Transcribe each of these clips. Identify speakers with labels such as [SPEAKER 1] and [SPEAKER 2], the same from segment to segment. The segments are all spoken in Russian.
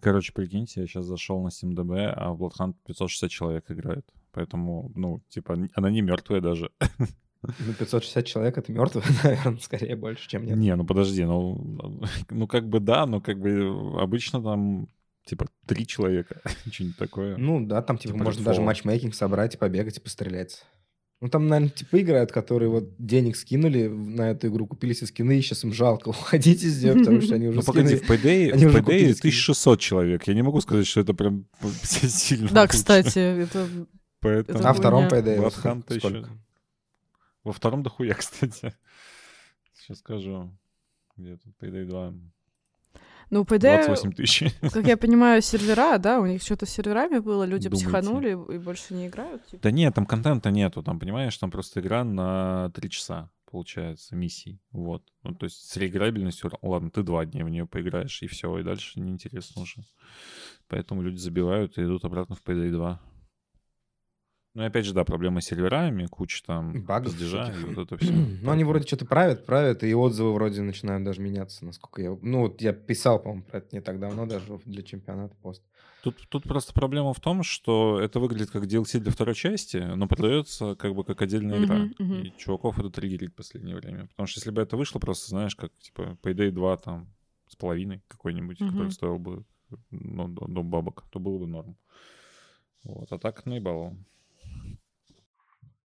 [SPEAKER 1] Короче, прикиньте, я сейчас зашел на SteamDB, а в Bloodhunt 560 человек играет. Поэтому, ну, типа, она не мертвая даже.
[SPEAKER 2] Ну, 560 человек — это мертвые, наверное, скорее больше, чем нет.
[SPEAKER 1] Не, ну подожди, ну, ну как бы да, но как бы обычно там типа три человека, что-нибудь такое.
[SPEAKER 2] Ну да, там типа, типа можно даже матчмейкинг собрать и побегать и пострелять. Ну, там, наверное, типа играют, которые вот денег скинули на эту игру, купили себе скины, и сейчас им жалко уходить из нее, потому что они уже Ну,
[SPEAKER 1] погоди, в Payday, они в Payday 1600 человек. Я не могу сказать, что это прям сильно
[SPEAKER 3] Да, кстати, это...
[SPEAKER 2] Поэтому... А втором Payday сколько? Еще...
[SPEAKER 1] Во втором дохуя, кстати. Сейчас скажу. Где тут Payday 2?
[SPEAKER 3] Ну, ПД, 28 тысяч. Как я понимаю, сервера, да, у них что-то с серверами было, люди Думаете? психанули и больше не играют. Типа.
[SPEAKER 1] Да нет, там контента нету, там, понимаешь, там просто игра на 3 часа, получается, миссий, вот. Ну, то есть с реиграбельностью, ладно, ты два дня в нее поиграешь, и все, и дальше неинтересно уже. Поэтому люди забивают и идут обратно в Payday 2. Ну и опять же, да, проблемы с серверами, куча там
[SPEAKER 2] багов,
[SPEAKER 1] пиздежа и вот это все.
[SPEAKER 2] Ну они вроде что-то правят, правят, и отзывы вроде начинают даже меняться, насколько я... Ну вот я писал, по-моему, про это не так давно даже для чемпионата пост.
[SPEAKER 1] Тут, тут просто проблема в том, что это выглядит как DLC для второй части, но продается как бы как отдельная игра. Uh-huh, uh-huh. И чуваков это триггерит в последнее время. Потому что если бы это вышло просто, знаешь, как типа Payday 2 там с половиной какой-нибудь, uh-huh. который стоил бы ну, до, до бабок, то было бы норм. Вот, а так наебало.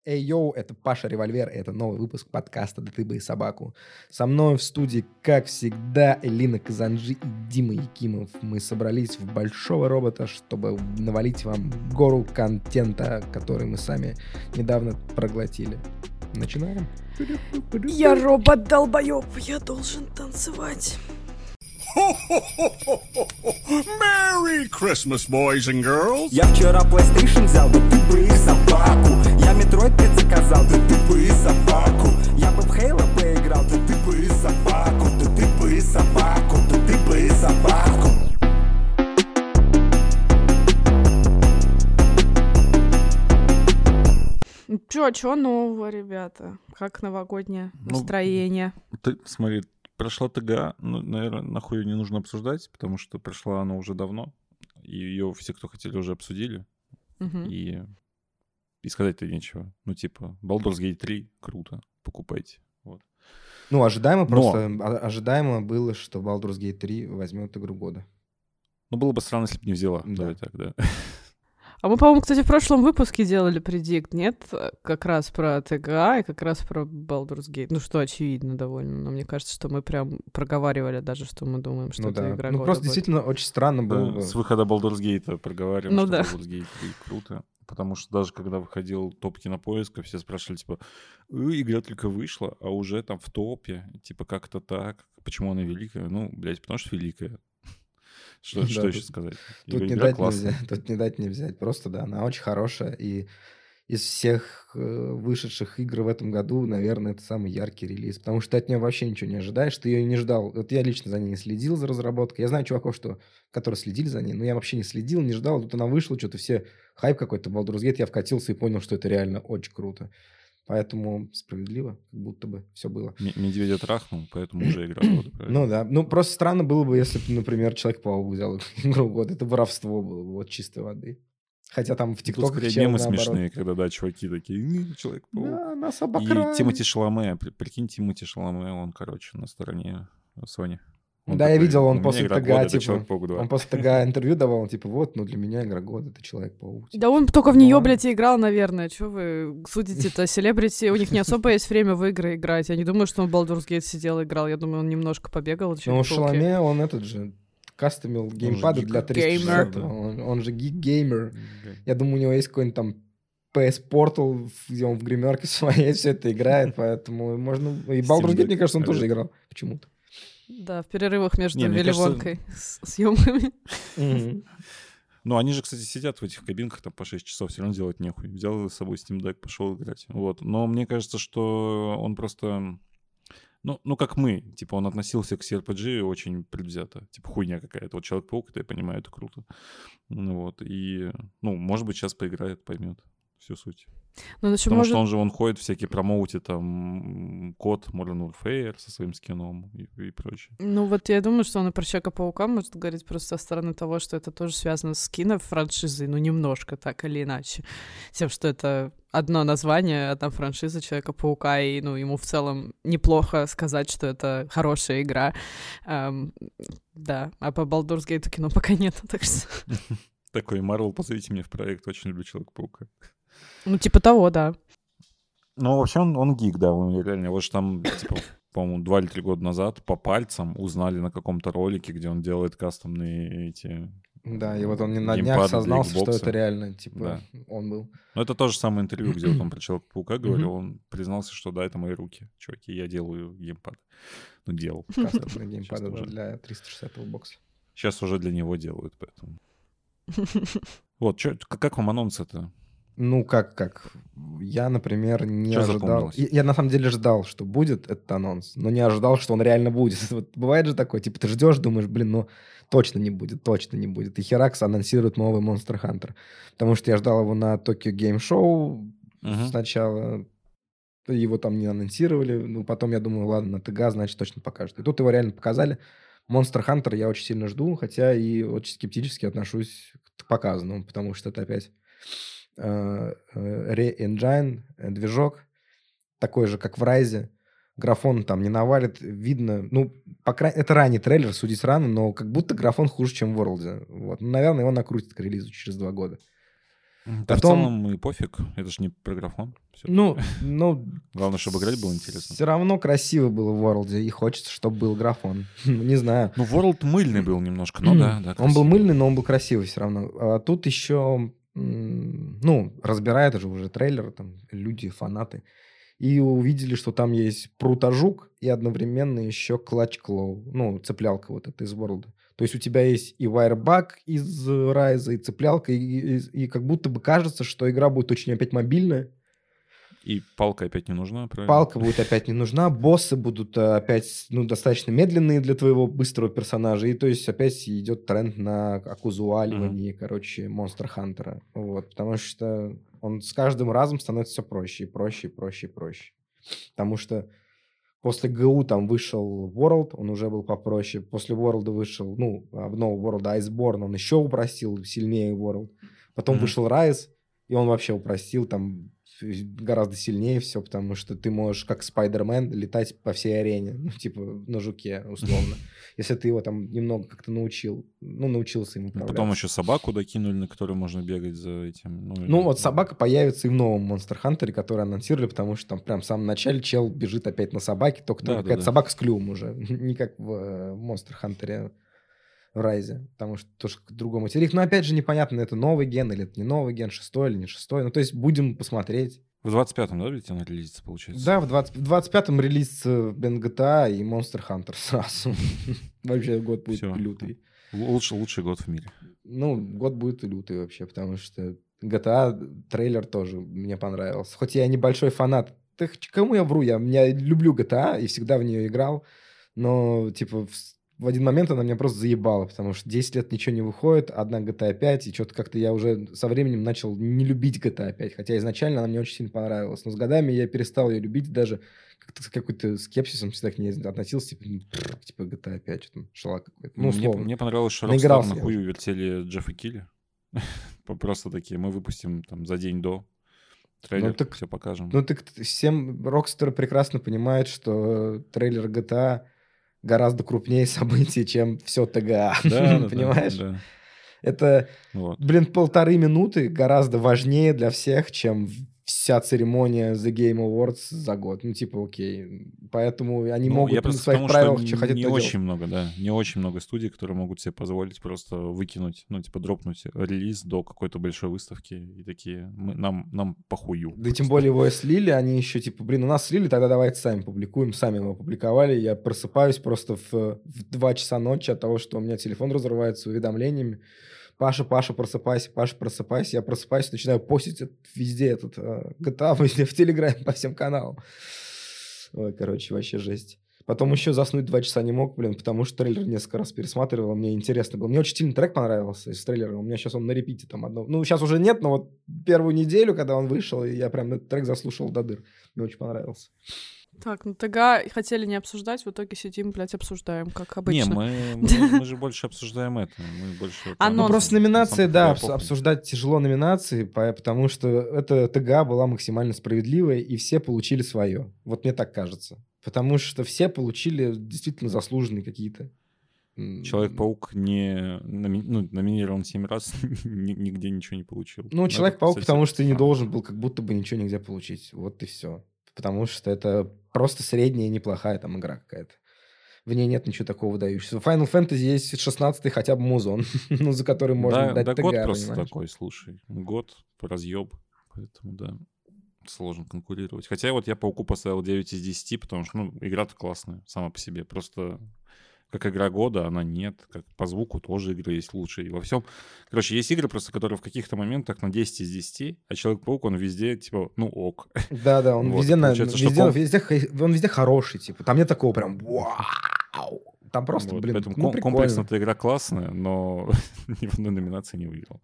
[SPEAKER 2] Эй, йоу, это Паша Револьвер, и это новый выпуск подкаста «Да ты бы и собаку». Со мной в студии, как всегда, Элина Казанжи и Дима Якимов. Мы собрались в большого робота, чтобы навалить вам гору контента, который мы сами недавно проглотили. Начинаем.
[SPEAKER 3] Я робот-долбоеб, я должен танцевать.
[SPEAKER 4] Merry Christmas, boys and girls!
[SPEAKER 5] Я вчера PlayStation взял, да ты бы и собаку. Я Metroid 5 заказал, да ты бы и собаку. Я бы в Halo поиграл, да ты бы и собаку. Да ты бы и собаку, да ты бы и собаку.
[SPEAKER 3] Чё, чё нового, ребята? Как новогоднее ну, настроение?
[SPEAKER 1] Ты смотри, прошла ТГА, ну, наверное, нахуй ее не нужно обсуждать, потому что прошла она уже давно, и ее все, кто хотели, уже обсудили. Угу. И, и сказать-то нечего. Ну, типа, Baldur's Gate 3 круто, покупайте. Вот.
[SPEAKER 2] Ну, ожидаемо Но... просто, ожидаемо было, что Baldur's Gate 3 возьмет игру года.
[SPEAKER 1] Ну, было бы странно, если бы не взяла. Да. Давай так, да.
[SPEAKER 3] А мы, по-моему, кстати, в прошлом выпуске делали предикт, нет? Как раз про ТГА и как раз про Baldur's Gate. Ну, что очевидно довольно. Но мне кажется, что мы прям проговаривали даже, что мы думаем, что ну, это да. игра
[SPEAKER 2] Ну, просто будет. действительно очень странно было.
[SPEAKER 1] Да, с выхода Baldur's Gate проговариваем, ну, что да. Baldur's Gate 3 круто. Потому что даже когда выходил топ кинопоиска, все спрашивали, типа, игра только вышла, а уже там в топе, типа, как-то так. Почему она великая? Ну, блядь, потому что великая. Что, да, что еще сказать?
[SPEAKER 2] Тут не, дать не взять, тут не дать не взять. Просто, да, она очень хорошая. И из всех э, вышедших игр в этом году, наверное, это самый яркий релиз. Потому что ты от нее вообще ничего не ожидаешь. Ты ее не ждал. Вот я лично за ней не следил, за разработкой. Я знаю чуваков, что, которые следили за ней, но я вообще не следил, не ждал. Тут она вышла, что-то все... Хайп какой-то, Baldur's Gate. Я вкатился и понял, что это реально очень круто. Поэтому справедливо, как будто бы все было.
[SPEAKER 1] Медведя трахнул, поэтому уже игра года.
[SPEAKER 2] Ну да. Ну просто странно было бы, если бы, например, Человек-паук взял игру года. Это воровство было бы вот чистой воды. Хотя там в ТикТок
[SPEAKER 1] Тут скорее мемы смешные, когда, да, чуваки такие, Человек-паук.
[SPEAKER 2] Да, нас обокрали.
[SPEAKER 1] И Тимати Шаломе, прикинь, Тимати Шаломе, он, короче, на стороне Сони.
[SPEAKER 2] Он да, такой, я видел, он после ТГ, типа, он после ТГ интервью давал, он, типа, вот, ну, для меня игра года, это Человек-паук.
[SPEAKER 3] Типа. Да он только в нее, блядь, и играл, наверное. Что вы судите-то? Селебрити, у них не особо есть время в игры играть. Я не думаю, что он в Baldur's Gate сидел и играл. Я думаю, он немножко побегал.
[SPEAKER 2] Ну, Шаломе, он этот же, кастомил геймпады для 360. Он, он же гик-геймер. Я думаю, у него есть какой-нибудь там PS Portal, где он в гримерке своей все это играет, поэтому можно... И Baldur's Gate, мне кажется, он тоже играл почему-то.
[SPEAKER 3] Да, в перерывах между Не, Вилливонкой кажется... съемками.
[SPEAKER 1] Ну, они же, кстати, сидят в этих кабинках там по 6 часов, все равно делать нехуй. Взял с собой Steam Deck, пошел играть. Вот. Но мне кажется, что он просто... Ну, ну, как мы. Типа, он относился к CRPG очень предвзято. Типа, хуйня какая-то. Вот Человек-паук, это я понимаю, это круто. Ну, вот. И, ну, может быть, сейчас поиграет, поймет. Всю суть.
[SPEAKER 3] Ну, значит,
[SPEAKER 1] Потому
[SPEAKER 3] может...
[SPEAKER 1] что он же, он ходит всякие промоути, там, код Modern Warfare со своим скином и, и прочее.
[SPEAKER 3] Ну, вот я думаю, что он и про Человека-паука может говорить просто со стороны того, что это тоже связано с кино франшизой, ну, немножко так или иначе. Тем, что это одно название, одна франшиза Человека-паука, и, ну, ему в целом неплохо сказать, что это хорошая игра. Эм, да, а по Baldur's Gate кино пока нет, так что...
[SPEAKER 1] Такой, Марвел, позовите меня в проект, очень люблю Человека-паука.
[SPEAKER 3] Ну, типа того, да.
[SPEAKER 1] Ну, вообще он, он гик, да, он реально. Вот же там, типа, по-моему, два или три года назад по пальцам узнали на каком-то ролике, где он делает кастомные эти...
[SPEAKER 2] Да, и вот он не на днях сознался, что это реально, типа,
[SPEAKER 1] Да.
[SPEAKER 2] он был.
[SPEAKER 1] Ну, это то же самое интервью, где вот он про Человека-паука говорил, он признался, что да, это мои руки, чуваки, я делаю геймпад. Ну, делал.
[SPEAKER 2] Кастомный геймпад
[SPEAKER 1] уже.
[SPEAKER 2] для 360 бокса.
[SPEAKER 1] Сейчас уже для него делают, поэтому... Вот, чё, как вам анонс это?
[SPEAKER 2] Ну, как, как? Я, например, не
[SPEAKER 1] Чё
[SPEAKER 2] ожидал. Я, я на самом деле ждал, что будет этот анонс, но не ожидал, что он реально будет. Вот бывает же такое, типа, ты ждешь, думаешь, блин, ну точно не будет, точно не будет. И Херакс анонсирует новый Monster Hunter. Потому что я ждал его на Tokyo Game Show
[SPEAKER 1] Мгм.
[SPEAKER 2] сначала. Его там не анонсировали. Ну, потом я думаю, ладно, на ТГ, значит, точно покажут. И тут его реально показали. Monster Hunter я очень сильно жду, хотя и очень скептически отношусь к показанному, потому что это опять Re-Engine, э, движок, такой же, как в Райзе. Графон там не навалит, видно, ну, по край- это ранний трейлер, судить рано, но как будто графон хуже, чем в World. Вот. Ну, наверное, его накрутят к релизу через два года.
[SPEAKER 1] Да в
[SPEAKER 2] Потом-
[SPEAKER 1] целом и пофиг, это же не про графон.
[SPEAKER 2] Ну, ну,
[SPEAKER 1] Главное, чтобы играть было интересно.
[SPEAKER 2] Все равно красиво было в World, и хочется, чтобы был графон. Не знаю.
[SPEAKER 1] Ну, World мыльный был немножко, ну да, да.
[SPEAKER 2] Он был
[SPEAKER 1] красивый.
[SPEAKER 2] мыльный, но он был красивый все равно. А тут еще, ну, разбирают же уже трейлер, там, люди, фанаты. И увидели, что там есть прутожук и одновременно еще клатч клоу. Ну, цеплялка вот эта из World. То есть у тебя есть и вайрбак из Райза, и цеплялка, и, и- и как будто бы кажется, что игра будет очень опять мобильная.
[SPEAKER 1] И палка опять не нужна, правильно?
[SPEAKER 2] Палка будет опять не нужна, боссы будут э, опять ну, достаточно медленные для твоего быстрого персонажа. И то есть опять идет тренд на окузуаливание, короче, Монстр Хантера. Вот, потому что он с каждым разом становится все проще и проще, и проще, и проще. Потому что после ГУ там вышел World, он уже был попроще. После World вышел, ну, обнова World Iceborne, он еще упростил, сильнее World. Потом
[SPEAKER 1] Мгм.
[SPEAKER 2] вышел Rise, и он вообще упростил там гораздо сильнее все, потому что ты можешь, как Спайдермен, летать по всей арене, ну, типа, на жуке, условно. Если ты его там немного как-то научил, ну, научился им
[SPEAKER 1] Ну,
[SPEAKER 2] управлять.
[SPEAKER 1] Потом еще собаку докинули, на которой можно бегать за этим. Ну,
[SPEAKER 2] Ну,
[SPEAKER 1] или-
[SPEAKER 2] вот собака появится и в новом Monster Hunter, который анонсировали, потому что там прям в самом начале чел бежит опять на собаке, только
[SPEAKER 1] Да,
[SPEAKER 2] там
[SPEAKER 1] да,
[SPEAKER 2] какая-то
[SPEAKER 1] да.
[SPEAKER 2] собака с клювом уже, не как в э, Monster Hunter в Райзе, потому что тоже другой материк. Но опять же непонятно, это новый ген или это не новый ген, шестой или не шестой. Ну, то есть будем посмотреть.
[SPEAKER 1] В 25-м, да, ведь она релизится, получается?
[SPEAKER 2] Да, в, 20, в 25-м релиз э, Бен GTA и Monster Hunter сразу. Вообще год будет
[SPEAKER 1] Всё.
[SPEAKER 2] лютый.
[SPEAKER 1] Л- Лучше, лучший год в мире.
[SPEAKER 2] Ну, год будет и лютый вообще, потому что GTA трейлер тоже мне понравился. Хоть я небольшой фанат. Ч- кому я вру? Я, я люблю GTA и всегда в нее играл. Но, типа, в, в один момент она меня просто заебала, потому что 10 лет ничего не выходит, одна GTA 5, и что-то как-то я уже со временем начал не любить GTA 5, хотя изначально она мне очень сильно понравилась. Но с годами я перестал ее любить, даже как-то с какой-то скепсисом всегда к ней относился, типа, ну, типа GTA 5, что там, шалак какой-то. Ну,
[SPEAKER 1] мне,
[SPEAKER 2] условно.
[SPEAKER 1] мне понравилось, что Rockstar на хую вертели Джеффа Килли. Просто такие, мы выпустим там за день до трейлер,
[SPEAKER 2] Ну, так-
[SPEAKER 1] все покажем.
[SPEAKER 2] Ну, так всем Rockstar прекрасно понимает, что трейлер GTA гораздо крупнее событий, чем все ТГА.
[SPEAKER 1] Да, да, да,
[SPEAKER 2] Понимаешь?
[SPEAKER 1] да.
[SPEAKER 2] Это,
[SPEAKER 1] Вот.
[SPEAKER 2] блин, полторы минуты гораздо важнее для всех, чем вся церемония The Game Awards за год. Ну, типа, окей. Поэтому они
[SPEAKER 1] Ну,
[SPEAKER 2] могут
[SPEAKER 1] я
[SPEAKER 2] на
[SPEAKER 1] просто к
[SPEAKER 2] своих
[SPEAKER 1] тому,
[SPEAKER 2] правилах,
[SPEAKER 1] что
[SPEAKER 2] что хотят,
[SPEAKER 1] не очень
[SPEAKER 2] делать.
[SPEAKER 1] много, да, не очень много студий, которые могут себе позволить просто выкинуть, ну, типа, дропнуть релиз до какой-то большой выставки и такие, мы, нам, нам похую.
[SPEAKER 2] Да и тем более его и слили, они еще типа, блин, у нас слили, тогда давайте сами публикуем, сами его опубликовали. Я просыпаюсь просто в, в 2 часа ночи от того, что у меня телефон разрывается уведомлениями. Паша, Паша, просыпайся, Паша, просыпайся. Я просыпаюсь, начинаю постить везде этот э, GTA, везде в Телеграме, по всем каналам. Ой, короче, вообще жесть. Потом еще заснуть два часа не мог, блин, потому что трейлер несколько раз пересматривал, мне интересно было. Мне очень сильно трек понравился из трейлера, у меня сейчас он на репите там одно. Ну, сейчас уже нет, но вот первую неделю, когда он вышел, я прям этот трек заслушал до дыр. Мне очень понравился.
[SPEAKER 3] Так, ну ТГ хотели не обсуждать, в итоге сидим, блядь, обсуждаем, как обычно.
[SPEAKER 1] Не, мы, мы, мы же больше обсуждаем это. Мы больше,
[SPEAKER 3] а,
[SPEAKER 2] ну, просто номинации, да, обсуждать тяжело номинации, потому что это ТГ была максимально справедливая, и все получили свое. Вот мне так кажется. Потому что все получили действительно заслуженные какие-то.
[SPEAKER 1] Человек-паук не номи... ну, номинирован семь раз, нигде ничего не получил.
[SPEAKER 2] Ну, Человек-паук, потому что не должен был как будто бы ничего нигде получить. Вот и все. Потому что это просто средняя неплохая там игра какая-то. В ней нет ничего такого выдающегося. В Final Fantasy есть 16 хотя бы музон, ну, за который можно
[SPEAKER 1] да,
[SPEAKER 2] дать
[SPEAKER 1] да, год просто понимаешь? такой, слушай. Год, разъеб. Поэтому, да сложно конкурировать. Хотя вот я Пауку поставил 9 из 10, потому что, ну, игра-то классная сама по себе. Просто как игра года, она нет. Как по звуку тоже игры есть лучшие. И во всем... Короче, есть игры просто, которые в каких-то моментах на 10 из 10, а Человек-паук, он везде, типа, ну ок.
[SPEAKER 2] Да-да, он вот. везде, на, везде, пол... везде, он везде хороший, типа. Там нет такого прям вау. Там просто, вот, блин,
[SPEAKER 1] Поэтому ну, комплексно эта игра классная, но ни в одной номинации не выиграл.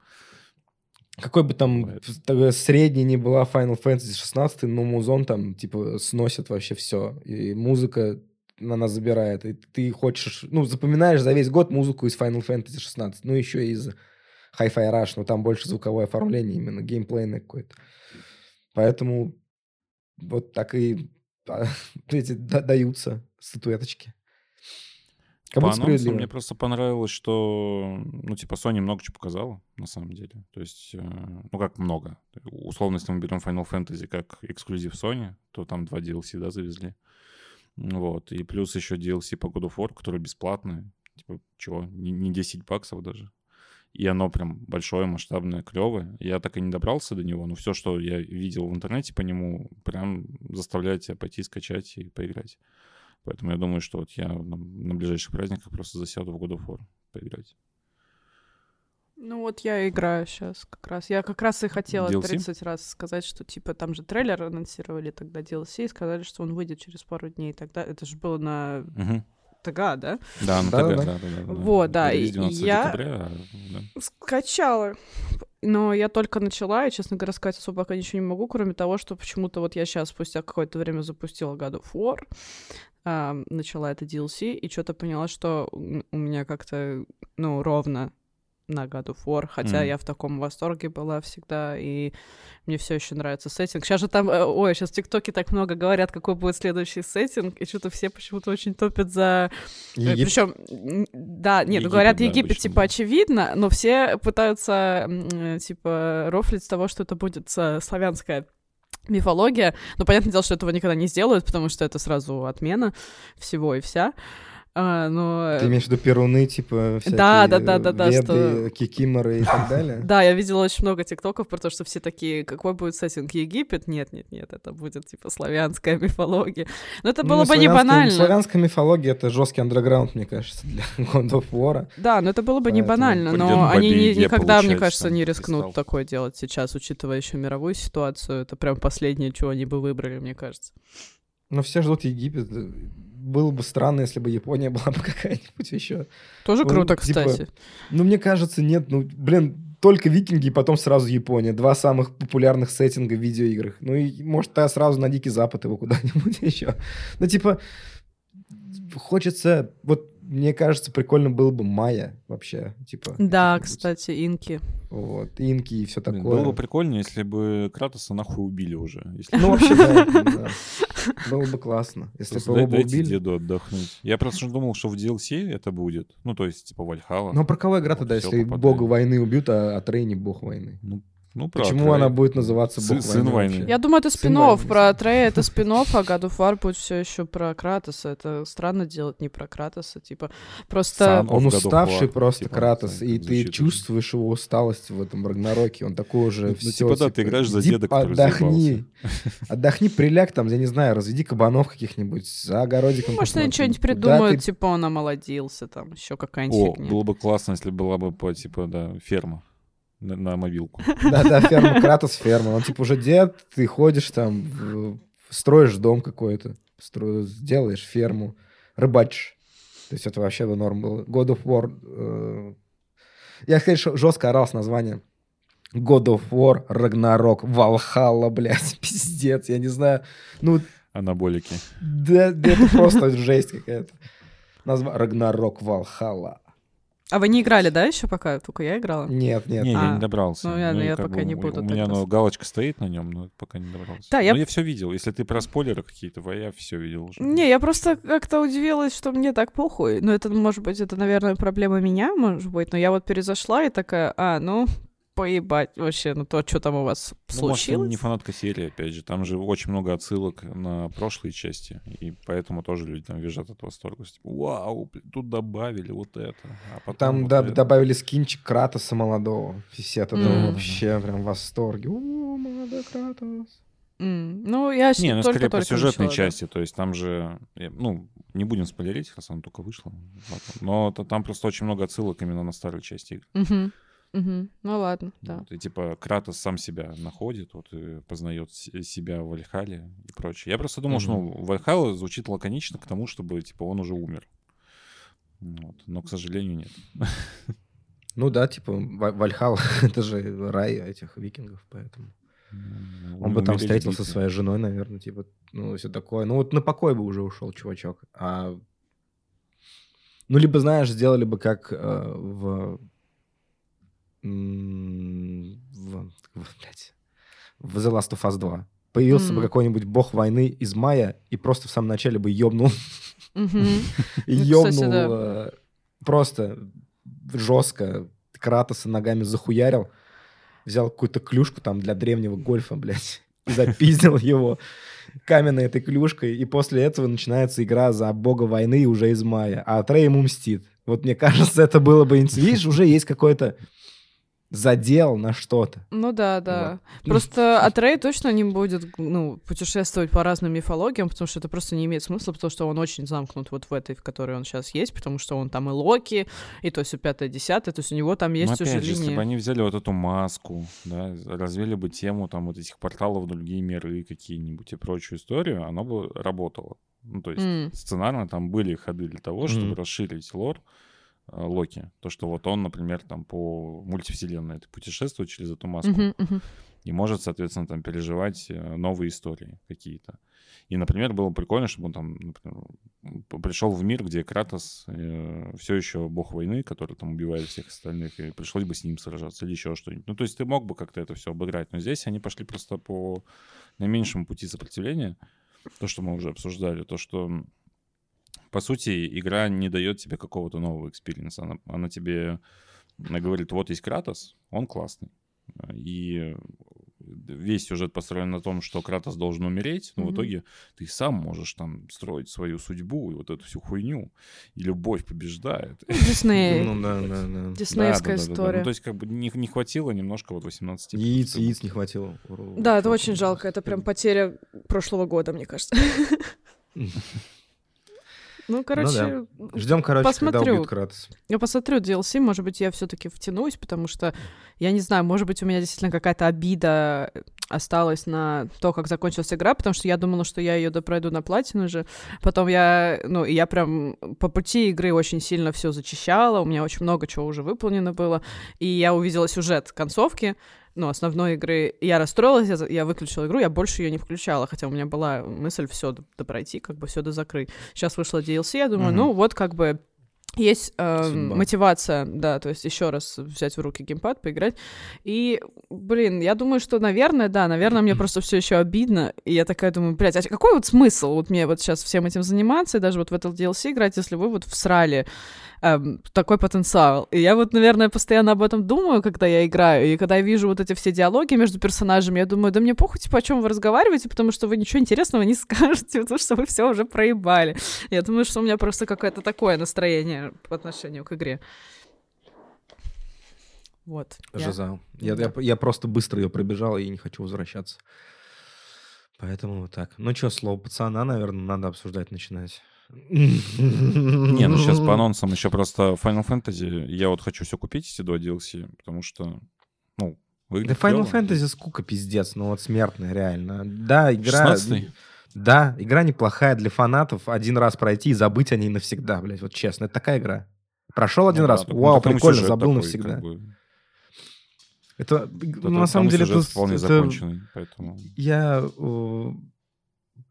[SPEAKER 2] Какой бы там Бывает. средний не была Final Fantasy 16, но музон там, типа, сносит вообще все. И музыка на нас забирает. И ты хочешь, ну, запоминаешь за весь год музыку из Final Fantasy 16. Ну, еще из Hi-Fi Rush, но там больше звуковое оформление, именно геймплейное какое-то. Поэтому вот так и а, эти даются статуэточки.
[SPEAKER 1] Как По анонсам мне просто понравилось, что, ну, типа, Sony много чего показала, на самом деле. То есть, э, ну, как много. Условно, если мы берем Final Fantasy как эксклюзив Sony, то там два DLC, да, завезли. Вот. И плюс еще DLC по God of War, который бесплатный. Типа, чего? Не, не 10 баксов даже. И оно прям большое, масштабное, клевое. Я так и не добрался до него, но все, что я видел в интернете по нему, прям заставляет тебя пойти скачать и поиграть. Поэтому я думаю, что вот я на, на ближайших праздниках просто засяду в God of War поиграть.
[SPEAKER 3] Ну вот я играю сейчас как раз. Я как раз и хотела DLC? 30 раз сказать, что типа там же трейлер анонсировали тогда DLC и сказали, что он выйдет через пару дней. Тогда это же было на угу. ТГ, да?
[SPEAKER 1] Да, на ТГ, да, да, да. да,
[SPEAKER 3] Вот, да. И я декабря, да. скачала. Но я только начала, и, честно говоря, сказать особо пока ничего не могу, кроме того, что почему-то вот я сейчас спустя какое-то время запустила God of War, э, начала это DLC, и что-то поняла, что у меня как-то, ну, ровно на God of War, хотя mm. я в таком восторге была всегда, и мне все еще нравится сеттинг. Сейчас же там, э, ой, сейчас в ТикТоке так много говорят, какой будет следующий сеттинг, и что-то все почему-то очень топят за... Э, Египет. Причем, да, нет, ну, Египет, говорят, да, Египет, обычно. типа, очевидно, но все пытаются, э, типа, рофлить с того, что это будет славянская мифология. Но понятное дело, что этого никогда не сделают, потому что это сразу отмена всего и вся. А, но...
[SPEAKER 2] Ты имеешь в виду перуны, типа, всякие
[SPEAKER 3] да, да, да, да, да,
[SPEAKER 2] веды, что... кикиморы и так далее?
[SPEAKER 3] Да, я видела очень много тиктоков про то, что все такие, какой будет сеттинг Египет? Нет, нет, нет, это будет, типа, славянская мифология. Но это было ну, бы не банально.
[SPEAKER 2] Славянская мифология — это жесткий андерграунд, мне кажется, для God of War.
[SPEAKER 3] Да, но это было бы не банально, но они никогда, мне кажется, не рискнут такое делать сейчас, учитывая еще мировую ситуацию. Это прям последнее, чего они бы выбрали, мне кажется.
[SPEAKER 2] Но все ждут Египет было бы странно, если бы Япония была бы какая-нибудь еще.
[SPEAKER 3] Тоже ну, круто, типа, кстати.
[SPEAKER 2] Ну, мне кажется, нет. Ну, блин, только викинги и потом сразу Япония. Два самых популярных сеттинга в видеоиграх. Ну, и может, тогда сразу на Дикий Запад его куда-нибудь еще. Ну, типа, хочется... Вот мне кажется, прикольно было бы Майя вообще, типа.
[SPEAKER 3] Да, кстати, инки.
[SPEAKER 2] Вот, инки и все такое.
[SPEAKER 1] Было бы прикольно, если бы Кратоса нахуй убили уже.
[SPEAKER 2] Ну, вообще, да. Было бы классно, если бы его убили.
[SPEAKER 1] деду отдохнуть. Я просто думал, что в DLC это будет. Ну, то есть, типа, Вальхала.
[SPEAKER 2] Ну, а про кого игра тогда, если бога войны убьют, а Трей не бог войны?
[SPEAKER 1] Ну, ну,
[SPEAKER 2] Почему Трей. она будет называться Бог
[SPEAKER 1] Сын войны? войны?
[SPEAKER 3] Я думаю, это спин Про Трея это спин а God of War будет все еще про Кратоса. Это странно делать не про Кратоса. Типа, просто...
[SPEAKER 2] Он уставший просто типа, Кратос, и ты чувствуешь его усталость в этом Рагнароке. Он такой уже ну, все...
[SPEAKER 1] типа, да, ты типа, играешь за деда, который
[SPEAKER 2] Отдохни. Отдохни, приляг там, я не знаю, разведи кабанов каких-нибудь за огородиком.
[SPEAKER 3] Может, они что-нибудь придумают, типа он омолодился, там еще какая-нибудь
[SPEAKER 1] О, было бы классно, если была бы, типа, да, ферма на, на мобилку.
[SPEAKER 2] Да-да, ферма, Кратос ферма. Он типа уже дед, ты ходишь там, строишь дом какой-то, делаешь ферму. рыбачишь. То есть это вообще бы норм было. God of War... э, Я, конечно, жестко орал с названием. God of War, Ragnarok, Valhalla, блядь, пиздец, я не знаю. Ну,
[SPEAKER 1] Анаболики.
[SPEAKER 2] да, да это просто жесть какая-то. Назва... Рагнарок Valhalla.
[SPEAKER 3] А вы не играли, да, еще пока? Только я играла?
[SPEAKER 2] Нет, нет.
[SPEAKER 1] Не, я
[SPEAKER 3] А,
[SPEAKER 1] не добрался.
[SPEAKER 3] ну, я-
[SPEAKER 1] и
[SPEAKER 3] я
[SPEAKER 1] как
[SPEAKER 3] пока
[SPEAKER 1] бы
[SPEAKER 3] не
[SPEAKER 1] у-
[SPEAKER 3] буду
[SPEAKER 1] У меня ну, галочка стоит на нем, но пока не добрался.
[SPEAKER 3] Да,
[SPEAKER 1] Но
[SPEAKER 3] я-
[SPEAKER 1] я все видел. Если ты про спойлеры какие-то, я все видел уже.
[SPEAKER 3] Не, я просто как-то удивилась, что мне так похуй. Ну, это, может быть, это, наверное, проблема меня, может быть. Но я вот перезашла и такая, а, ну, поебать вообще, ну то, что там у вас
[SPEAKER 1] Ну, может,
[SPEAKER 3] случилось.
[SPEAKER 1] не фанатка серии, опять же. Там же очень много отсылок на прошлые части. И поэтому тоже люди там визжат от восторга. Типа, Вау, тут добавили вот это. А потом
[SPEAKER 2] Там
[SPEAKER 1] вот
[SPEAKER 2] да-
[SPEAKER 1] это».
[SPEAKER 2] добавили скинчик Кратоса молодого. Все этого
[SPEAKER 3] Мгм.
[SPEAKER 2] вообще прям в восторге. О, молодой Кратос.
[SPEAKER 3] М, Ну, я
[SPEAKER 1] Не, ну скорее по сюжетной
[SPEAKER 3] начала, да.
[SPEAKER 1] части. То есть там же, ну, не будем спойлерить, раз она только вышла. Но там просто очень много отсылок именно на старые части игры.
[SPEAKER 3] Мгм. Мгм. Ну ладно, да.
[SPEAKER 1] Вот, и типа Кратос сам себя находит, вот и познает с- себя в Вальхале и прочее. Я просто думал, что ну, Вальхала звучит лаконично к тому, чтобы типа он уже умер. Вот. Но, к сожалению, нет.
[SPEAKER 2] Ну да, типа Ва- Вальхалла, это же рай этих викингов, поэтому.
[SPEAKER 1] М,
[SPEAKER 2] Он бы там встретился со своей женой, наверное, типа, ну, все такое. Ну, вот на покой бы уже ушел чувачок. А... Ну, либо, знаешь, сделали бы как э, в... в... в- блядь, в The Last of Us 2. Появился бы
[SPEAKER 3] М.
[SPEAKER 2] какой-нибудь бог войны из мая и просто в самом начале бы ёбнул
[SPEAKER 3] Ну,
[SPEAKER 2] ёбнул
[SPEAKER 3] да.
[SPEAKER 2] э, просто жестко Кратоса ногами захуярил, взял какую-то клюшку там для древнего гольфа, блядь, и запиздил его каменной этой клюшкой, и после этого начинается игра за бога войны уже из мая, а Трей ему мстит. Вот мне кажется, это было бы интересно. Видишь, уже есть какой-то задел на что-то.
[SPEAKER 3] Ну да, да. Просто Атрей точно не будет, ну, путешествовать по разным мифологиям, потому что это просто не имеет смысла, потому что он очень замкнут вот в этой, в которой он сейчас есть, потому что он там и Локи, и то есть пятое, десятое, то есть у него там
[SPEAKER 1] Ну,
[SPEAKER 3] есть уже
[SPEAKER 1] опять же, если
[SPEAKER 3] линии.
[SPEAKER 1] бы они взяли вот эту маску, да, развели бы тему там вот этих порталов в другие миры какие-нибудь и прочую историю, оно бы работало. Ну, то есть
[SPEAKER 3] М.
[SPEAKER 1] сценарно там были ходы для того, чтобы
[SPEAKER 2] Мгм.
[SPEAKER 1] расширить лор Локи. То, что вот он, например, там по мультивселенной это путешествует через эту маску
[SPEAKER 3] Мгм, мгм.
[SPEAKER 1] и может, соответственно, там переживать э, новые истории какие-то. И, например, было прикольно, чтобы он там, например, пришел в мир, где Кратос все еще бог войны, который там убивает всех остальных, и пришлось бы с ним сражаться или еще что-нибудь. Ну, то есть ты мог бы как-то это все обыграть, но здесь они пошли просто по наименьшему пути сопротивления. То, что мы уже обсуждали, то, что по сути, игра не дает тебе какого-то нового экспириенса. Она, она тебе она говорит, вот есть Кратос, он классный. И весь сюжет построен на том, что Кратос должен умереть, но в
[SPEAKER 3] Мгм.
[SPEAKER 1] итоге ты сам можешь там строить свою судьбу и вот эту всю хуйню. И любовь побеждает.
[SPEAKER 3] Дисней.
[SPEAKER 2] Ну да, да, да.
[SPEAKER 3] Диснеевская история.
[SPEAKER 1] Ну, то есть как бы не, не хватило немножко вот 18
[SPEAKER 2] Яиц, яиц не хватило.
[SPEAKER 3] Да, это очень жалко. Это прям потеря прошлого года, мне кажется. Ну, короче,
[SPEAKER 2] Ждем, короче, когда
[SPEAKER 3] Посмотрю.
[SPEAKER 2] убьют Кратос.
[SPEAKER 3] я посмотрю DLC, может быть, я все-таки втянусь, потому что, я не знаю, может быть, у меня действительно какая-то обида осталась на то, как закончилась игра, потому что я думала, что я ее допройду на платину же. Потом я, ну, я прям по пути игры очень сильно все зачищала, у меня очень много чего уже выполнено было, и я увидела сюжет концовки, ну, основной игры. Я расстроилась, я, я выключила игру, я больше ее не включала, хотя у меня была мысль все допройти, как бы все дозакрыть. Сейчас вышла DLC, я думаю,
[SPEAKER 2] Мгм.
[SPEAKER 3] ну, вот как бы есть э,
[SPEAKER 2] Судьба.
[SPEAKER 3] мотивация, да, то есть еще раз взять в руки геймпад, поиграть. И, блин, я думаю, что, наверное, да, наверное, мне просто все еще обидно. И я такая думаю, блядь, а какой вот смысл вот мне вот сейчас всем этим заниматься и даже вот в этот DLC играть, если вы вот всрали эм, такой потенциал. И я вот, наверное, постоянно об этом думаю, когда я играю, и когда я вижу вот эти все диалоги между персонажами, я думаю, да мне похуй, типа, о чем вы разговариваете, потому что вы ничего интересного не скажете, потому что вы все уже проебали. Я думаю, что у меня просто какое-то такое настроение по отношению к игре. Вот. Я-
[SPEAKER 2] Жиза. Я,
[SPEAKER 3] Да.
[SPEAKER 2] я, я просто быстро ее пробежал и не хочу возвращаться. Поэтому вот так. Ну что, слово пацана, наверное, надо обсуждать начинать.
[SPEAKER 1] Не, ну сейчас по анонсам еще просто Final Fantasy. Я вот хочу все купить, эти два DLC, потому что, ну,
[SPEAKER 2] Да
[SPEAKER 1] выглядит
[SPEAKER 2] Final
[SPEAKER 1] клёво.
[SPEAKER 2] Fantasy скука пиздец, ну вот смертная реально. Да, игра...
[SPEAKER 1] 16-й?
[SPEAKER 2] Да, игра неплохая для фанатов. Один раз пройти и забыть о ней навсегда, блядь. Вот честно, это такая игра. Прошел один
[SPEAKER 1] Ну
[SPEAKER 2] раз,
[SPEAKER 1] да, ну,
[SPEAKER 2] вау, прикольно, забыл
[SPEAKER 1] такой,
[SPEAKER 2] навсегда.
[SPEAKER 1] как бы.
[SPEAKER 2] Это,
[SPEAKER 1] Да,
[SPEAKER 2] ну, на самом деле, это,
[SPEAKER 1] вполне
[SPEAKER 2] это-
[SPEAKER 1] законченный, поэтому...
[SPEAKER 2] я э,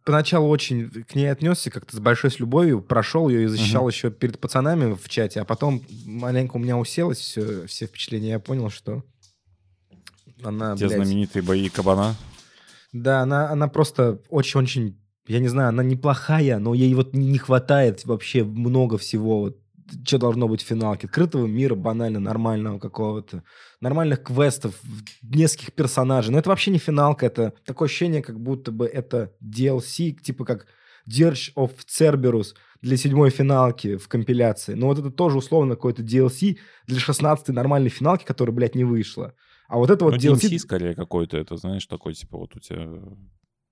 [SPEAKER 2] поначалу очень к ней отнесся как-то с большой с любовью, прошел ее и защищал еще перед пацанами в чате, а потом маленько у меня уселось все, все впечатления, я понял, что она,
[SPEAKER 1] Те
[SPEAKER 2] блядь,
[SPEAKER 1] знаменитые бои кабана.
[SPEAKER 2] Да, она, она просто очень-очень, я не знаю, она неплохая, но ей вот не хватает вообще много всего. Вот, что должно быть в финалке? Открытого мира, банально, нормального какого-то. Нормальных квестов, нескольких персонажей. Но это вообще не финалка, это такое ощущение, как будто бы это DLC, типа как Dirge of Cerberus для седьмой финалки в компиляции. Но вот это тоже условно какой-то DLC для 16-й нормальной финалки, которая, блядь, не вышла. А вот это вот
[SPEAKER 1] Ну,
[SPEAKER 2] DLC...
[SPEAKER 1] DMC скорее какой-то, это, знаешь, такой, типа, вот у тебя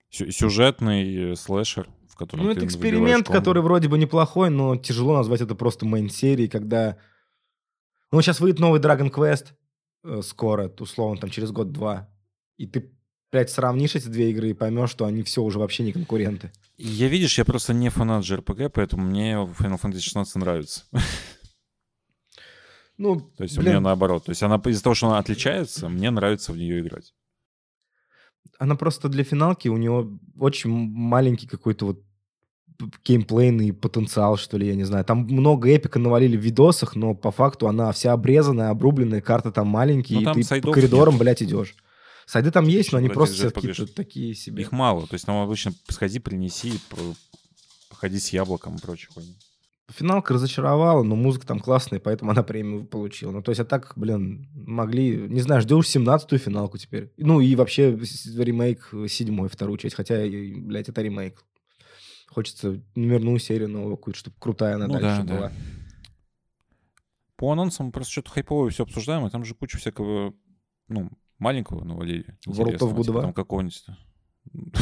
[SPEAKER 1] сю- сюжетный э, слэшер, котором
[SPEAKER 2] Ну, это эксперимент, который вроде бы неплохой, но тяжело назвать это просто мейн-серией, когда... Ну, сейчас выйдет новый Dragon Quest э, скоро, условно, там, через год-два. И ты, блядь, сравнишь эти две игры и поймешь, что они все уже вообще не конкуренты.
[SPEAKER 1] Я, видишь, я просто не фанат JRPG, поэтому мне Final Fantasy 16 нравится.
[SPEAKER 2] Ну,
[SPEAKER 1] То есть у
[SPEAKER 2] блин,
[SPEAKER 1] меня наоборот. То есть она из-за того, что она отличается, мне нравится в нее играть.
[SPEAKER 2] она просто для финалки, у него очень маленький какой-то вот геймплейный потенциал, что ли, я не знаю. Там много эпика навалили в видосах, но по факту она вся обрезанная, обрубленная, карты там маленькие,
[SPEAKER 1] Ну, там
[SPEAKER 2] и ты по коридорам,
[SPEAKER 1] нет.
[SPEAKER 2] блядь, идешь. Сайды там есть, но они просто все какие-то такие себе.
[SPEAKER 1] Их мало. То есть там обычно сходи, принеси, по- походи с яблоком и прочее.
[SPEAKER 2] Финалка разочаровала, но музыка там классная, поэтому она премию получила. Ну, то есть, а так, блин, могли... Не знаю, ждешь 17-ю финалку теперь. Ну, и вообще ремейк седьмой, вторую часть. Хотя, блядь, это ремейк. Хочется номерную серию новую какую-то, чтобы крутая она
[SPEAKER 1] Ну
[SPEAKER 2] дальше
[SPEAKER 1] да, да.
[SPEAKER 2] была.
[SPEAKER 1] По анонсам мы просто что-то хайповое все обсуждаем, и там же куча всякого, ну, маленького навалили.
[SPEAKER 2] World of
[SPEAKER 1] интересного,
[SPEAKER 2] Goo
[SPEAKER 1] типа
[SPEAKER 2] 2?
[SPEAKER 1] Там какого-нибудь...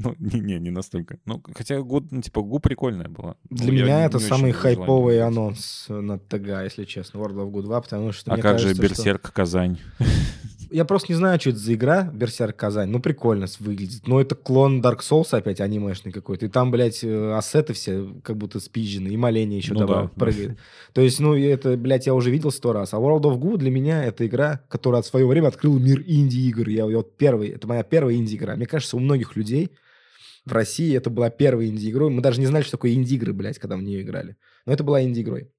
[SPEAKER 1] Ну, не, не, не настолько. Ну, хотя год, ну, типа, Гу прикольная была.
[SPEAKER 2] Для
[SPEAKER 1] Ну,
[SPEAKER 2] меня это самый хайповый анонс на ТГ, если честно, World of Goo 2, потому что
[SPEAKER 1] А как же
[SPEAKER 2] что-
[SPEAKER 1] Берсерк Казань?
[SPEAKER 2] Я просто не знаю, что это за игра, Берсерк Казань. Ну, прикольно выглядит. Но это клон Dark Souls опять анимешный какой-то. И там, блядь, э, ассеты все как будто спизжены. И моление еще
[SPEAKER 1] Ну
[SPEAKER 2] добавил,
[SPEAKER 1] да,
[SPEAKER 2] прыгает. То есть, ну, это, блядь, я уже видел сто раз. А World of Goo для меня это игра, которая от своего времени открыла мир инди-игр. Я вот первый, это моя первая инди-игра. Мне кажется, у многих людей в России это была первая инди-игрой. Мы даже не знали, что такое инди-игры, блядь, когда в нее играли. Но это была инди-игрой.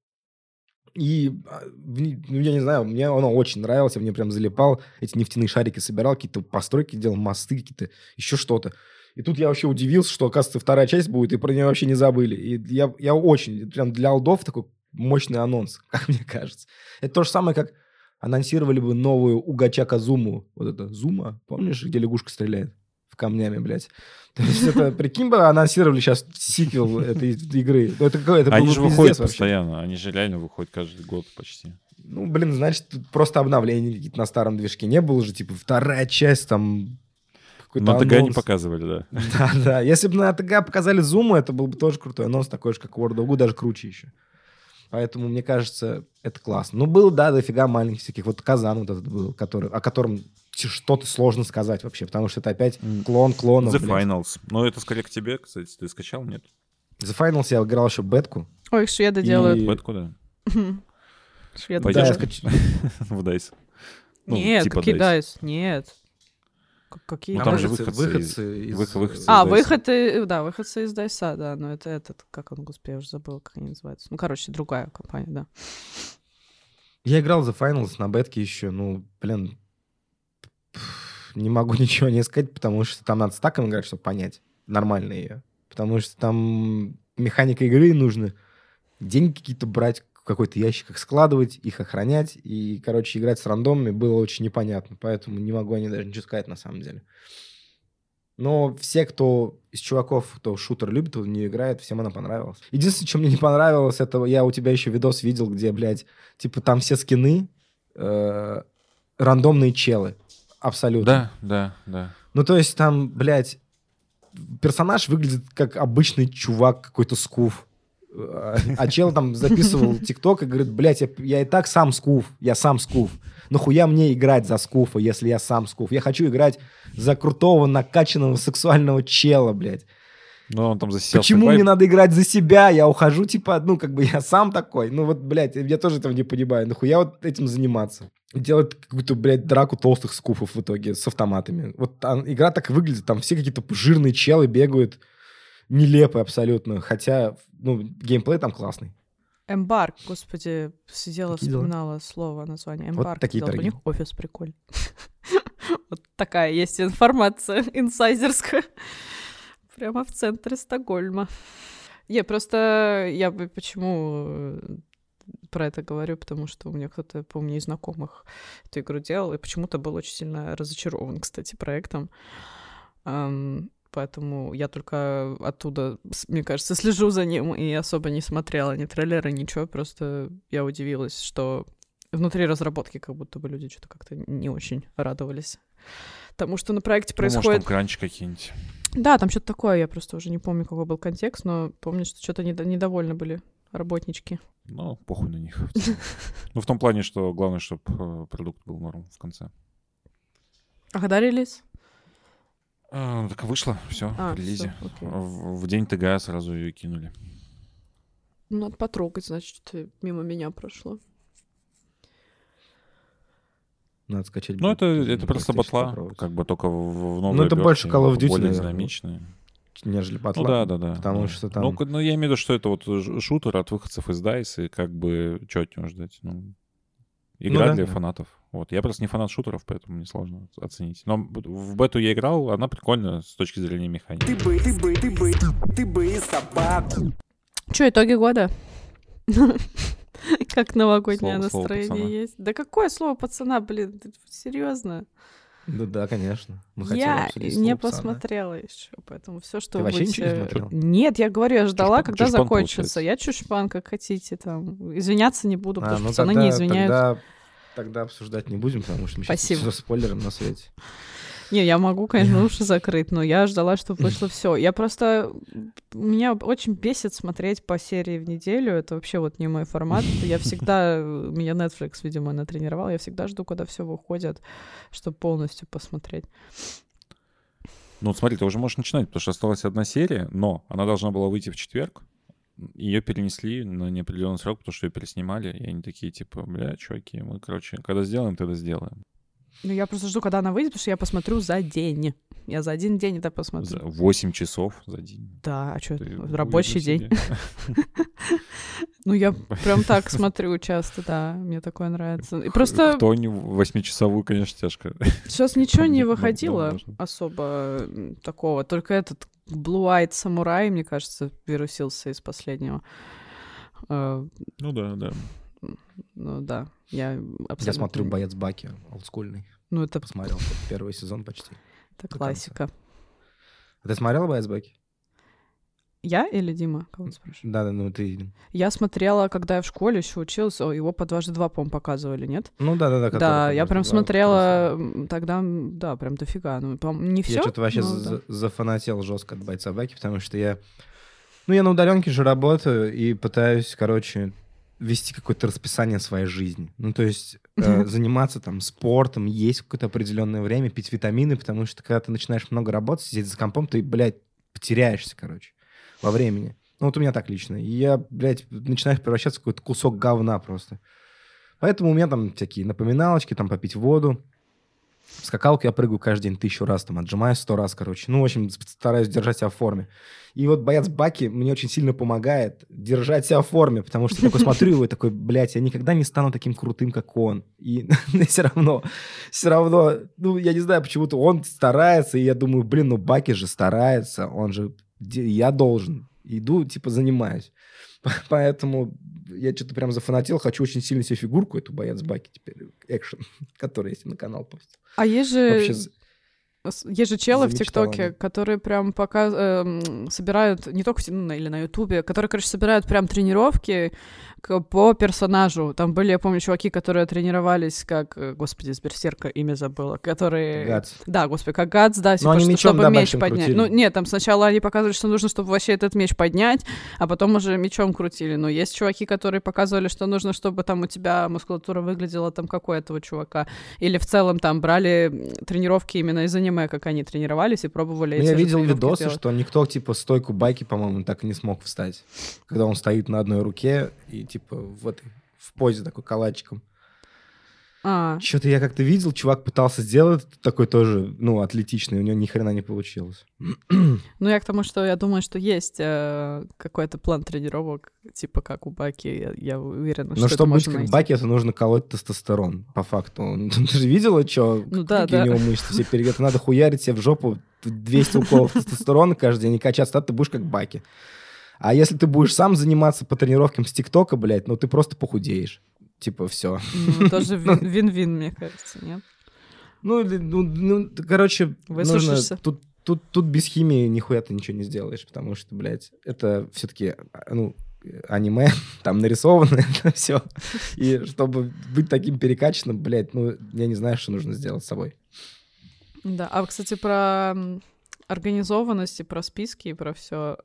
[SPEAKER 2] И, а, ну, я не знаю, мне оно очень нравилось, я в нее прям залипал, эти нефтяные шарики собирал, какие-то постройки делал, мосты какие-то, еще что-то. И тут я вообще удивился, что, оказывается, вторая часть будет, и про нее вообще не забыли. И я, я очень, прям для алдов такой мощный анонс, как мне кажется. Это то же самое, как анонсировали бы новую Угачака Зуму. Вот это Зума, помнишь, где лягушка стреляет? Камнями, блядь. То есть это, прикинь бы, анонсировали сейчас сиквел этой игры. Ну, Это, это
[SPEAKER 1] Они же выходят
[SPEAKER 2] вообще.
[SPEAKER 1] постоянно. Они же реально выходят каждый год почти.
[SPEAKER 2] Ну, блин, значит, тут просто обновления какие-то на старом движке. Не было же, типа, вторая часть, там, какой-то
[SPEAKER 1] На ТГ не показывали, да.
[SPEAKER 2] Да, да. Если бы на ТГ показали зуму, это был бы тоже крутой анонс, такой же, как World of Goo, даже круче еще. Поэтому, мне кажется, это классно. Ну, был, да, дофига маленьких всяких. Вот Казан вот этот был, который, о котором что-то сложно сказать вообще, потому что это опять клон клонов.
[SPEAKER 1] The
[SPEAKER 2] блядь.
[SPEAKER 1] Finals. Но это скорее к тебе, кстати. Ты скачал, нет?
[SPEAKER 2] The Finals я играл еще бетку.
[SPEAKER 3] Ой, шведы
[SPEAKER 2] И-
[SPEAKER 3] делают.
[SPEAKER 1] Бетку, да?
[SPEAKER 3] Шведы
[SPEAKER 1] Пойдёшь?
[SPEAKER 2] Да, скач-
[SPEAKER 1] В Дайс. Ну,
[SPEAKER 3] Нет,
[SPEAKER 1] типа
[SPEAKER 3] какие
[SPEAKER 1] DICE.
[SPEAKER 3] дайс? Нет. Какие
[SPEAKER 1] Ну,
[SPEAKER 2] Там
[SPEAKER 1] там же
[SPEAKER 3] DICE?
[SPEAKER 1] выходцы
[SPEAKER 2] выходцы
[SPEAKER 1] из-
[SPEAKER 2] из-
[SPEAKER 1] выход- выходцы
[SPEAKER 3] А,
[SPEAKER 1] из DICE.
[SPEAKER 3] выходы, да, выходцы из Дайса, да, но это этот, как он, господи, я уже забыла, как они называются. Ну, короче, другая компания, да.
[SPEAKER 2] Я играл за Finals на бетке еще, ну, блин, не могу ничего не сказать, потому что там надо с таком играть, чтобы понять нормально ее. Потому что там механика игры нужно деньги какие-то брать, в какой-то ящик их складывать, их охранять. И, короче, играть с рандомами было очень непонятно. Поэтому не могу о ней даже ничего сказать на самом деле. Но все, кто из чуваков, кто шутер любит, в нее играет, всем она понравилась. Единственное, что мне не понравилось, это я у тебя еще видос видел, где, блядь, типа там все скины э, рандомные челы. Абсолютно.
[SPEAKER 1] Да, да, да.
[SPEAKER 2] Ну, то есть там, блядь, персонаж выглядит как обычный чувак, какой-то скуф. А чел там записывал тикток и говорит, блядь, я, я и так сам скуф, я сам скуф. Нахуя мне играть за скуфа, если я сам скуф? Я хочу играть за крутого, накачанного сексуального чела, блядь.
[SPEAKER 1] Ну, он там засиялся.
[SPEAKER 2] Почему мне надо играть за себя? Я ухожу, типа, ну, как бы я сам такой. Ну, вот, блядь, я тоже этого не понимаю. Нахуя вот этим заниматься? Делать какую-то, блядь, драку толстых скуфов в итоге с автоматами. Вот а, игра так выглядит. Там все какие-то жирные челы бегают. Нелепые абсолютно. Хотя, ну, геймплей там классный.
[SPEAKER 3] Эмбарк, господи, сидела,
[SPEAKER 2] Такие дела.
[SPEAKER 3] вспоминала слово, название.
[SPEAKER 2] Вот
[SPEAKER 3] Эмбарк.
[SPEAKER 2] такие
[SPEAKER 3] делала. У них офис прикольный. Вот такая есть информация инсайдерская. Прямо в центре Стокгольма. Не, просто я бы почему э, про это говорю, потому что у меня кто-то, помню, из знакомых эту игру делал, и почему-то был очень сильно разочарован, кстати, проектом. Поэтому я только оттуда, мне кажется, слежу за ним и особо не смотрела ни трейлера, ничего. Просто я удивилась, что внутри разработки как будто бы люди что-то как-то не очень радовались тому, что на проекте
[SPEAKER 1] Ну, может,
[SPEAKER 3] происходит.
[SPEAKER 1] там кранчи какие-нибудь.
[SPEAKER 3] Да, там что-то такое, я просто уже не помню, какой был контекст, но помню, что что-то недо- недовольны были работнички.
[SPEAKER 1] Ну, похуй на них. Ну, в том плане, что главное, чтобы продукт был норм в конце.
[SPEAKER 3] А когда релиз?
[SPEAKER 1] А, так вышло, все,
[SPEAKER 3] А,
[SPEAKER 1] в релизе. В, в день ТГА сразу ее кинули.
[SPEAKER 3] Ну, Надо потрогать, значит, что мимо меня прошло.
[SPEAKER 2] Надо скачать.
[SPEAKER 1] Ну, это, это просто батла, как бы только в, в новой
[SPEAKER 2] Ну, это больше Call of Duty,
[SPEAKER 1] более динамичные.
[SPEAKER 2] Нежели батла.
[SPEAKER 1] Ну да, да, да.
[SPEAKER 2] Потому
[SPEAKER 1] да.
[SPEAKER 2] что там...
[SPEAKER 1] Ну, ну, я имею в виду, что это вот шутер от выходцев из DICE, и как бы, что от него ждать? Ну, игра
[SPEAKER 2] да,
[SPEAKER 1] для
[SPEAKER 2] да.
[SPEAKER 1] фанатов. Вот. Я просто не фанат шутеров, поэтому мне сложно оценить. Но в бету я играл, она прикольная с точки зрения механики.
[SPEAKER 5] Ты бы, ты бы, ты бы, ты бы собаку.
[SPEAKER 3] Че, итоги года? Как новогоднее
[SPEAKER 1] Слово- слово
[SPEAKER 3] настроение
[SPEAKER 1] пацана.
[SPEAKER 3] есть. Да какое слово пацана, блин, серьезно?
[SPEAKER 2] Да, да, конечно. Мы
[SPEAKER 3] Я не
[SPEAKER 2] слово
[SPEAKER 3] посмотрела еще, поэтому все, что
[SPEAKER 2] Ты
[SPEAKER 3] вы
[SPEAKER 2] не
[SPEAKER 3] будете-
[SPEAKER 2] смотрела?
[SPEAKER 3] Нет, я говорю, я ждала,
[SPEAKER 1] Чушпан-
[SPEAKER 3] когда
[SPEAKER 1] чушпан
[SPEAKER 3] закончится.
[SPEAKER 1] получается.
[SPEAKER 3] Я чушпан, как хотите там. Извиняться не буду, потому
[SPEAKER 2] А,
[SPEAKER 3] что
[SPEAKER 2] ну
[SPEAKER 3] пацаны
[SPEAKER 2] тогда,
[SPEAKER 3] не извиняются.
[SPEAKER 2] Тогда, тогда обсуждать не будем, потому что мы сейчас
[SPEAKER 3] Спасибо.
[SPEAKER 2] все спойлером на свете.
[SPEAKER 3] Не, я могу, конечно, уши закрыть, но я ждала, чтобы вышло все. Я просто... Меня очень бесит смотреть по серии в неделю. Это вообще вот не мой формат. Я всегда... Меня Netflix, видимо, натренировал. Я всегда жду, когда все выходит, чтобы полностью посмотреть.
[SPEAKER 1] Ну, смотри, ты уже можешь начинать, потому что осталась одна серия, но она должна была выйти в четверг. Ее перенесли на неопределенный срок, потому что ее переснимали, и они такие, типа, бля, чуваки, мы, короче, когда сделаем, тогда сделаем.
[SPEAKER 3] Ну, я просто жду, когда она выйдет, потому что я посмотрю за день. Я за один день это
[SPEAKER 1] За
[SPEAKER 3] посмотрю.
[SPEAKER 1] 8 часов за день.
[SPEAKER 3] Да, а что,
[SPEAKER 1] Ты
[SPEAKER 3] рабочий день. Ну, я прям так смотрю часто, да, мне такое нравится. И просто
[SPEAKER 1] Кто не восьмичасовую, конечно, тяжко.
[SPEAKER 3] сейчас ничего не выходило особо такого. Только этот Blue Eyed Samurai, мне кажется, вирусился из последнего. Э,
[SPEAKER 1] Ну да, да.
[SPEAKER 3] Ну да, я абсолютно...
[SPEAKER 2] Я смотрю «Боец Баки», олдскульный.
[SPEAKER 3] Ну, это,
[SPEAKER 2] Посмотрел первый сезон почти.
[SPEAKER 3] это классика.
[SPEAKER 2] А Ты смотрел «Боец Баки»?
[SPEAKER 3] Я или Дима? Кого ты спрашиваешь?
[SPEAKER 2] Да, да, ну ты...
[SPEAKER 3] Я смотрела, когда я в школе еще училась, о, его по дважды два, по-моему, показывали, нет?
[SPEAKER 2] Ну да, да, да.
[SPEAKER 3] да, я прям смотрела
[SPEAKER 2] класса.
[SPEAKER 3] м, тогда, да, прям дофига. Ну, не все.
[SPEAKER 2] Я что-то вообще за- зафанател жестко от «Бойца Баки», потому что я... Ну, я на удаленке же работаю и пытаюсь, короче, вести какое-то расписание своей жизни. Ну, то есть э, заниматься там спортом, есть какое-то определенное время, пить витамины, потому что когда ты начинаешь много работать, сидеть за компом, ты, блядь, потеряешься, короче, во времени. Ну, вот у меня так лично. И я, блядь, начинаю превращаться в какой-то кусок говна просто. Поэтому у меня там всякие напоминалочки, там попить воду. В скакалку я прыгаю каждый день тысячу раз, там, отжимаюсь сто раз, короче. Ну, в общем, стараюсь держать себя в форме. И вот боец Баки мне очень сильно помогает держать себя в форме, потому что я такой смотрю его и такой, блядь, я никогда не стану таким крутым, как он. И все равно, все равно, ну, я не знаю, почему-то он старается, и я думаю, блин, ну, Баки же старается, он же, я должен. Иду, типа, занимаюсь. Поэтому я что-то прям зафанател, хочу очень сильно себе фигурку, эту боец Баки теперь, экшен, который я себе на канал постил.
[SPEAKER 3] А есть же,
[SPEAKER 2] Вообще,
[SPEAKER 3] есть же челы в ТикТоке, которые прям показ... эм, собирают, не только ну, или на Ютубе, которые, короче, собирают прям тренировки к- по персонажу. Там были, я помню, чуваки, которые тренировались как, э, господи, из Берсерка имя забыла, которые...
[SPEAKER 2] Гадс.
[SPEAKER 3] Да, господи, как Гац, да, типа,
[SPEAKER 2] они
[SPEAKER 3] что-
[SPEAKER 2] мечом,
[SPEAKER 3] чтобы
[SPEAKER 2] да,
[SPEAKER 3] меч поднять.
[SPEAKER 2] крутили.
[SPEAKER 3] Ну, нет, там сначала они показывали, что нужно, чтобы вообще этот меч поднять, а потом уже мечом крутили. Но есть чуваки, которые показывали, что нужно, чтобы там у тебя мускулатура выглядела там как у этого чувака. Или в целом там брали тренировки именно и занимались аниме, как они тренировались и пробовали
[SPEAKER 2] Ну,
[SPEAKER 3] эти
[SPEAKER 2] я видел видосы,
[SPEAKER 3] сделать.
[SPEAKER 2] что никто, типа, стойку байки, по-моему, так и не смог встать. Когда он стоит на одной руке и, типа, в этой в позе такой калачиком.
[SPEAKER 3] А,
[SPEAKER 2] Что-то я как-то видел, чувак пытался сделать такой тоже, ну, атлетичный, у него ни хрена не получилось.
[SPEAKER 3] ну я к тому, что я думаю, что есть э, какой-то план тренировок, типа как у Баки, я, я уверена, что
[SPEAKER 2] Но чтобы быть как
[SPEAKER 3] найти.
[SPEAKER 2] Баки, это нужно колоть тестостерон, по факту. Ты же видела, что,
[SPEAKER 3] Ну да,
[SPEAKER 2] какие
[SPEAKER 3] да.
[SPEAKER 2] у него мышцы все перегреты? Надо хуярить себе в жопу 200 уколов тестостерона каждый день и качаться, тогда ты будешь как Баки. А если ты будешь сам заниматься по тренировкам с ТикТока, блядь, ну ты просто похудеешь. Типа, все.
[SPEAKER 3] Ну, тоже вин- вин-вин, мне кажется, нет?
[SPEAKER 2] Ну, ну, ну, короче, нужно... Тут, тут, тут без химии нихуя ты ничего не сделаешь, потому что, блядь, это все-таки, ну, аниме, там нарисовано это все. И чтобы быть таким перекачанным, блядь, ну, я не знаю, что нужно сделать с собой.
[SPEAKER 3] Да, а, кстати, про организованность и про списки и про все.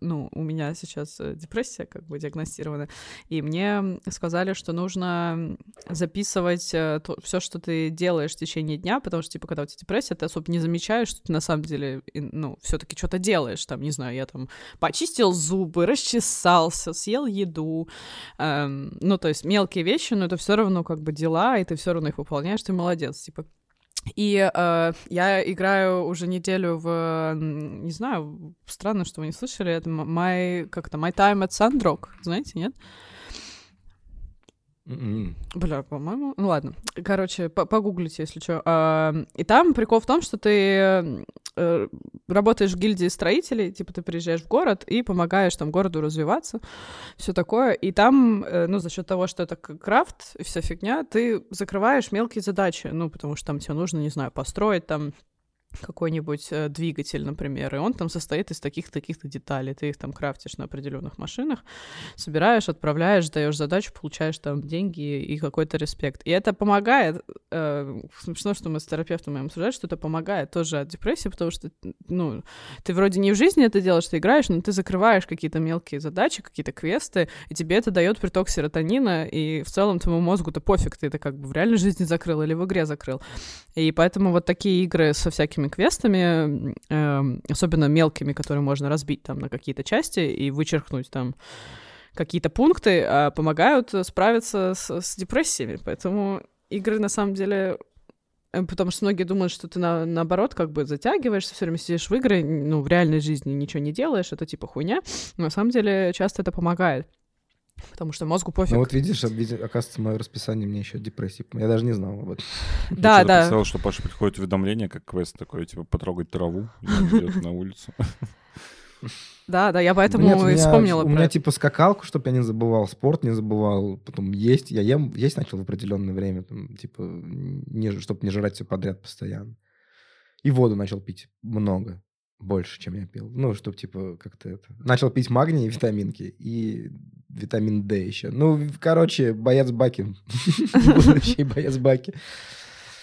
[SPEAKER 3] Ну, у меня сейчас э, депрессия как бы диагностирована, и мне сказали, что нужно записывать все, что ты делаешь в течение дня, потому что, типа, когда у тебя депрессия, ты особо не замечаешь, что ты на самом деле, ну, все таки что-то делаешь, там, не знаю, я там почистил зубы, расчесался, съел еду, эм, ну, то есть мелкие вещи, но это все равно как бы дела, и ты все равно их выполняешь, ты молодец, типа, и э, я играю уже неделю в, не знаю, странно, что вы не слышали, это My, как это, My Time at Sandrock, знаете, нет?
[SPEAKER 2] М-м.
[SPEAKER 3] Бля, по-моему, ну ладно. Короче, по- погуглите, если что. И там прикол в том, что ты э, работаешь в гильдии строителей, типа ты приезжаешь в город и помогаешь там городу развиваться, все такое. И там, э, ну, за счет того, что это крафт вся фигня, ты закрываешь мелкие задачи, ну, потому что там тебе нужно, не знаю, построить там какой-нибудь э, двигатель, например, и он там состоит из таких-таких-то деталей. Ты их там крафтишь на определенных машинах, собираешь, отправляешь, даешь задачу, получаешь там деньги и какой-то респект. И это помогает. Э, смешно, что мы с терапевтом моим обсуждали, что это помогает тоже от депрессии, потому что, ну, ты вроде не в жизни это делаешь, ты играешь, но ты закрываешь какие-то мелкие задачи, какие-то квесты, и тебе это дает приток серотонина, и в целом твоему мозгу-то пофиг, ты это как бы в реальной жизни закрыл или в игре закрыл. И поэтому вот такие игры со всякими квестами, эм, особенно мелкими, которые можно разбить там на какие-то части и вычеркнуть там какие-то пункты, а, помогают справиться с, с депрессиями. Поэтому игры на самом деле э, Потому что многие думают, что ты на, наоборот как бы затягиваешься, все время сидишь в игры, ну, в реальной жизни ничего не делаешь, это типа хуйня. Но на самом деле часто это помогает. Потому что мозгу пофиг.
[SPEAKER 2] Ну вот видишь, види- оказывается, мое расписание мне еще депрессии. Я даже не знал об этом.
[SPEAKER 3] да,
[SPEAKER 1] Я
[SPEAKER 3] да.
[SPEAKER 1] представил, что Паша приходит уведомление, как квест такой, типа, потрогать траву, идет на улицу.
[SPEAKER 3] Да, да, я поэтому
[SPEAKER 2] Нет, у
[SPEAKER 3] и
[SPEAKER 2] меня-
[SPEAKER 3] вспомнила
[SPEAKER 2] У
[SPEAKER 3] про
[SPEAKER 2] меня
[SPEAKER 3] это.
[SPEAKER 2] типа скакалку, чтобы я не забывал, спорт не забывал, потом есть. Я ем, есть начал в определенное время, там, типа, не, чтобы не жрать все подряд постоянно. И воду начал пить много, больше, чем я пил. Ну, чтобы, типа, как-то это... Начал пить магний и витаминки, и витамин D еще. Ну, короче, боец Баки. Будущий боец Баки.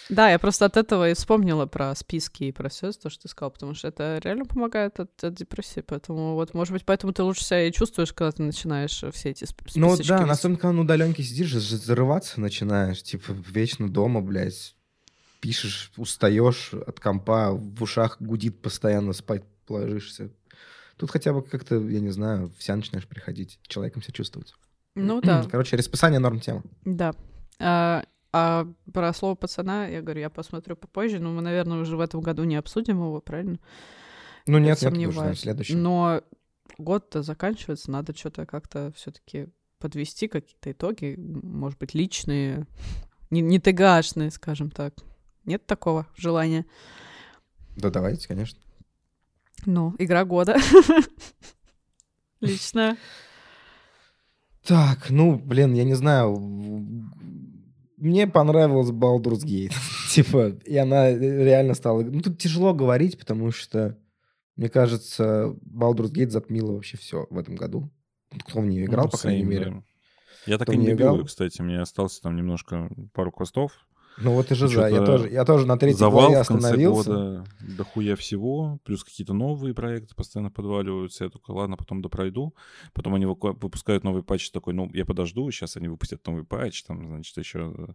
[SPEAKER 3] Да, я просто от этого и вспомнила про списки и про все то, что ты сказал, потому что это реально помогает от, от депрессии, поэтому вот, может быть, поэтому ты лучше себя и чувствуешь, когда ты начинаешь все эти сп-
[SPEAKER 2] Ну да,
[SPEAKER 3] вести.
[SPEAKER 2] особенно когда на удаленке сидишь, зарываться начинаешь, типа вечно дома, блядь, пишешь, устаешь от компа, в ушах гудит постоянно, спать ложишься. Тут хотя бы как-то, я не знаю, вся начинаешь приходить, человеком себя чувствовать.
[SPEAKER 3] Ну да,
[SPEAKER 2] Короче, расписание норм тема.
[SPEAKER 3] да. А, а про слово пацана, я говорю, я посмотрю попозже, но мы, наверное, уже в этом году не обсудим его, правильно?
[SPEAKER 2] Ну
[SPEAKER 3] Я
[SPEAKER 2] нет, нет, уже в следующем.
[SPEAKER 3] Но год-то заканчивается, надо что-то как-то все-таки подвести какие-то итоги, может быть, личные, не, не ТГшные, скажем так. Нет такого желания?
[SPEAKER 2] Да давайте, конечно.
[SPEAKER 3] Ну, игра года. Лично.
[SPEAKER 2] Так, ну, блин, я не знаю. Мне понравилась Baldur's Gate. типа, и она реально стала... Ну, тут тяжело говорить, потому что, мне кажется, Baldur's Gate затмила вообще все в этом году. Кто в нее играл,
[SPEAKER 1] Ну,
[SPEAKER 2] по крайней мере.
[SPEAKER 1] да. Я так
[SPEAKER 2] Кто
[SPEAKER 1] и не добил, кстати. Мне осталось там немножко пару квестов.
[SPEAKER 2] Ну, вот и же за. Я тоже, я тоже на третьей
[SPEAKER 1] Завал
[SPEAKER 2] главе остановился.
[SPEAKER 1] года, дохуя всего, плюс какие-то новые проекты постоянно подваливаются. Я только, ладно, потом допройду. Потом они выпускают новый патч такой, ну, я подожду, сейчас они выпустят новый патч, там, значит, еще А,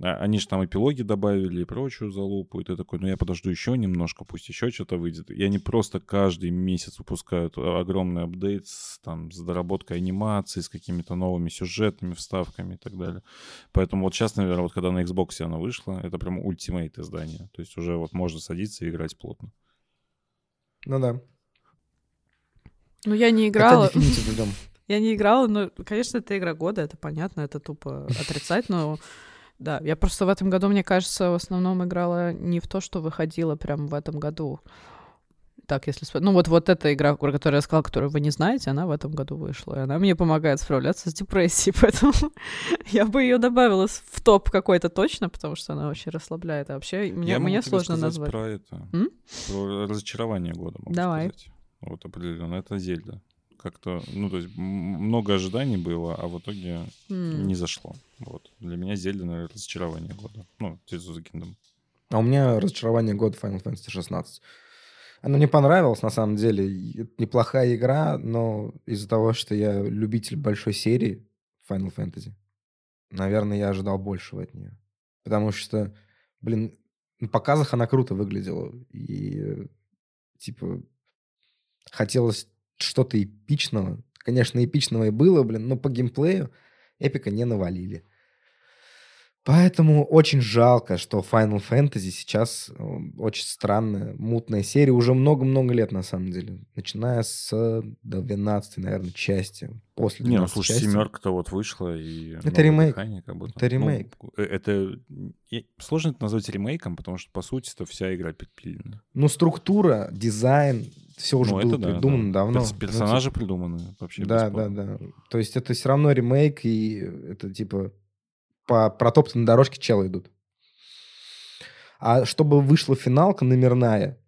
[SPEAKER 1] они же там эпилоги добавили и прочую залупу, и ты такой, ну я подожду еще немножко, пусть еще что-то выйдет. И они просто каждый месяц выпускают огромный апдейт с, там, с доработкой анимации, с какими-то новыми сюжетными вставками и так далее. Поэтому вот сейчас, наверное, вот когда на Xbox она вышла, это прям ультимейт издание. То есть уже вот можно садиться и играть плотно.
[SPEAKER 2] Ну да.
[SPEAKER 3] Ну я не играла. Я не играла, но, конечно, это игра года, это понятно, это тупо отрицать, но да, я просто в этом году, мне кажется, в основном играла не в то, что выходило прямо в этом году. Так, если... Ну, вот, вот эта игра, про которую я сказала, которую вы не знаете, она в этом году вышла. И она мне помогает справляться с депрессией, поэтому я бы ее добавила в топ какой-то точно, потому что она очень расслабляет. А вообще, мне,
[SPEAKER 1] я
[SPEAKER 3] мне
[SPEAKER 1] сложно
[SPEAKER 3] назвать.
[SPEAKER 1] про это.
[SPEAKER 3] М?
[SPEAKER 1] Про разочарование года, могу
[SPEAKER 3] Давай.
[SPEAKER 1] сказать. Вот определенно. Это Зельда как-то, ну, то есть много ожиданий было, а в итоге mm. не зашло. Вот. Для меня Зельда, наверное, разочарование года. Ну, Tears of the Kingdom.
[SPEAKER 2] А у меня разочарование года Final Fantasy 16. Оно мне понравилось, на самом деле. Это неплохая игра, но из-за того, что я любитель большой серии Final Fantasy, наверное, я ожидал большего от нее. Потому что, блин, на показах она круто выглядела. И, типа, хотелось что-то эпичного. Конечно, эпичного и было, блин, но по геймплею эпика не навалили. Поэтому очень жалко, что Final Fantasy сейчас э, очень странная, мутная серия. Уже много-много лет, на самом деле. Начиная с 12 наверное, части. После
[SPEAKER 1] Не, ну слушай, части. семерка-то вот вышла, и...
[SPEAKER 2] Это ремейк.
[SPEAKER 1] как будто.
[SPEAKER 2] Это ремейк.
[SPEAKER 1] Ну, э, это... Сложно это назвать ремейком, потому что, по сути, это вся игра перепилена.
[SPEAKER 2] Ну, структура, дизайн, все уже ну, было да, придумано
[SPEAKER 1] да.
[SPEAKER 2] давно.
[SPEAKER 1] Персонажи ну, придуманы вообще.
[SPEAKER 2] Да, да, да. То есть это все равно ремейк, и это типа по протоптанной дорожке челы идут. А чтобы вышла финалка номерная,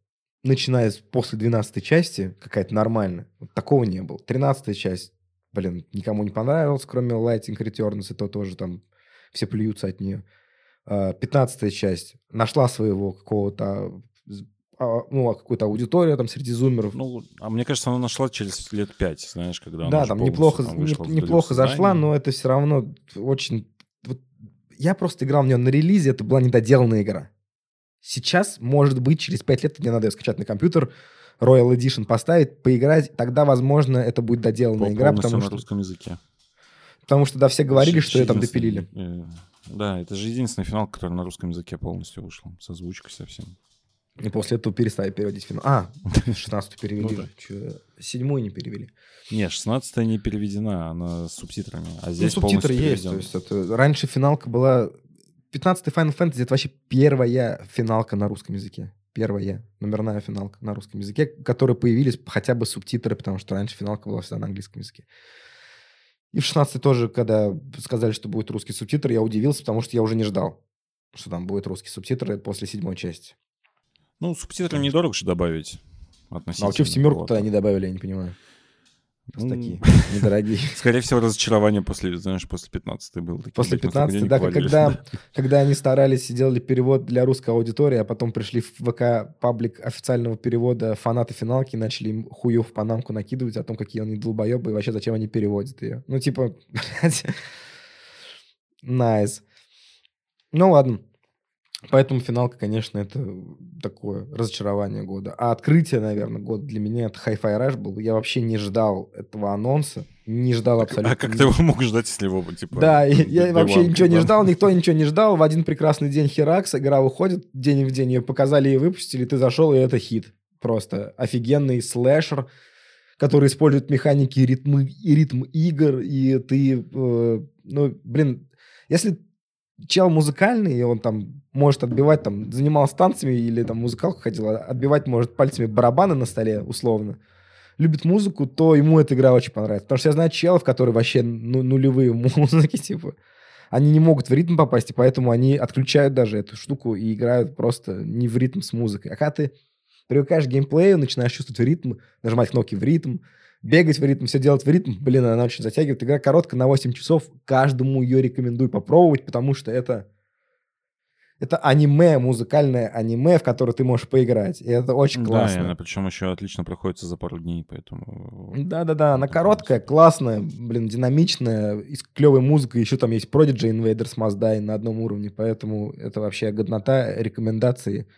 [SPEAKER 2] начиная с после 12 части, какая-то нормальная, вот такого не было. 13 часть, блин, никому не понравилась, кроме Lighting Returns, и то тоже там все плюются от нее. 15 а, часть нашла своего какого-то а, ну, а какую-то аудиторию там среди зумеров.
[SPEAKER 1] Ну, а мне кажется, она нашла через лет пять, знаешь, когда
[SPEAKER 2] Да, там неплохо, там не, неплохо зашла, но это все равно очень я просто играл в нее на релизе, это была недоделанная игра. Сейчас, может быть, через 5 лет мне надо ее скачать на компьютер, Royal Edition поставить, поиграть, тогда, возможно, это будет доделанная игра, потому
[SPEAKER 1] на
[SPEAKER 2] что...
[SPEAKER 1] русском языке.
[SPEAKER 2] Потому что, да, все говорили, что ее там допилили.
[SPEAKER 1] Э, да, это же единственный финал, который на русском языке полностью вышел, с озвучкой совсем.
[SPEAKER 2] И после этого перестали переводить финал. А, 16 перевели. Ну, да. Седьмую не перевели.
[SPEAKER 1] Не, 16 не переведена, она с субтитрами. А здесь
[SPEAKER 2] ну, субтитры есть. То есть это... Раньше финалка была... 15 Final Fantasy — это вообще первая финалка на русском языке. Первая номерная финалка на русском языке, которые появились хотя бы субтитры, потому что раньше финалка была всегда на английском языке. И в 16 тоже, когда сказали, что будет русский субтитр, я удивился, потому что я уже не ждал, что там будет русский субтитр после седьмой части.
[SPEAKER 1] Ну, субтитры недорого же добавить.
[SPEAKER 2] Относительно. А что в семерку тогда не добавили, я не понимаю. Ну, такие недорогие.
[SPEAKER 1] Скорее всего, разочарование после, знаешь, после 15 было.
[SPEAKER 2] После 15 да, когда, когда они старались и делали перевод для русской аудитории, а потом пришли в ВК паблик официального перевода фанаты финалки и начали им хую в панамку накидывать о том, какие они долбоебы и вообще зачем они переводят ее. Ну, типа, блядь, nice. Ну, ладно. Поэтому финалка, конечно, это такое разочарование года. А открытие, наверное, года для меня это Hi-Fi Rush был. Я вообще не ждал этого анонса. Не ждал абсолютно.
[SPEAKER 1] А как ты его мог ждать, если его, типа...
[SPEAKER 2] Да, я вообще ничего не ждал, никто ничего не ждал. В один прекрасный день Херакс, игра выходит день в день, ее показали и выпустили, ты зашел, и это хит. Просто офигенный слэшер, который использует механики ритмы, и ритм игр, и ты... Э, ну, блин, если чел музыкальный, и он там может отбивать, там, занимался танцами или там музыкалку ходил, а отбивать может пальцами барабаны на столе, условно, любит музыку, то ему эта игра очень понравится. Потому что я знаю челов, которые вообще ну, нулевые в музыке, типа. Они не могут в ритм попасть, и поэтому они отключают даже эту штуку и играют просто не в ритм с музыкой. А когда ты привыкаешь к геймплею, начинаешь чувствовать ритм, нажимать кнопки в ритм, бегать в ритм, все делать в ритм, блин, она очень затягивает. Игра короткая, на 8 часов. Каждому ее рекомендую попробовать, потому что это это аниме, музыкальное аниме, в которое ты можешь поиграть. И это очень классно. Да,
[SPEAKER 1] она причем еще отлично проходится за пару дней, поэтому...
[SPEAKER 2] Да-да-да, она короткая, классная, блин, динамичная, и с клевой музыкой. Еще там есть Prodigy Invaders Must Die на одном уровне, поэтому это вообще годнота, рекомендации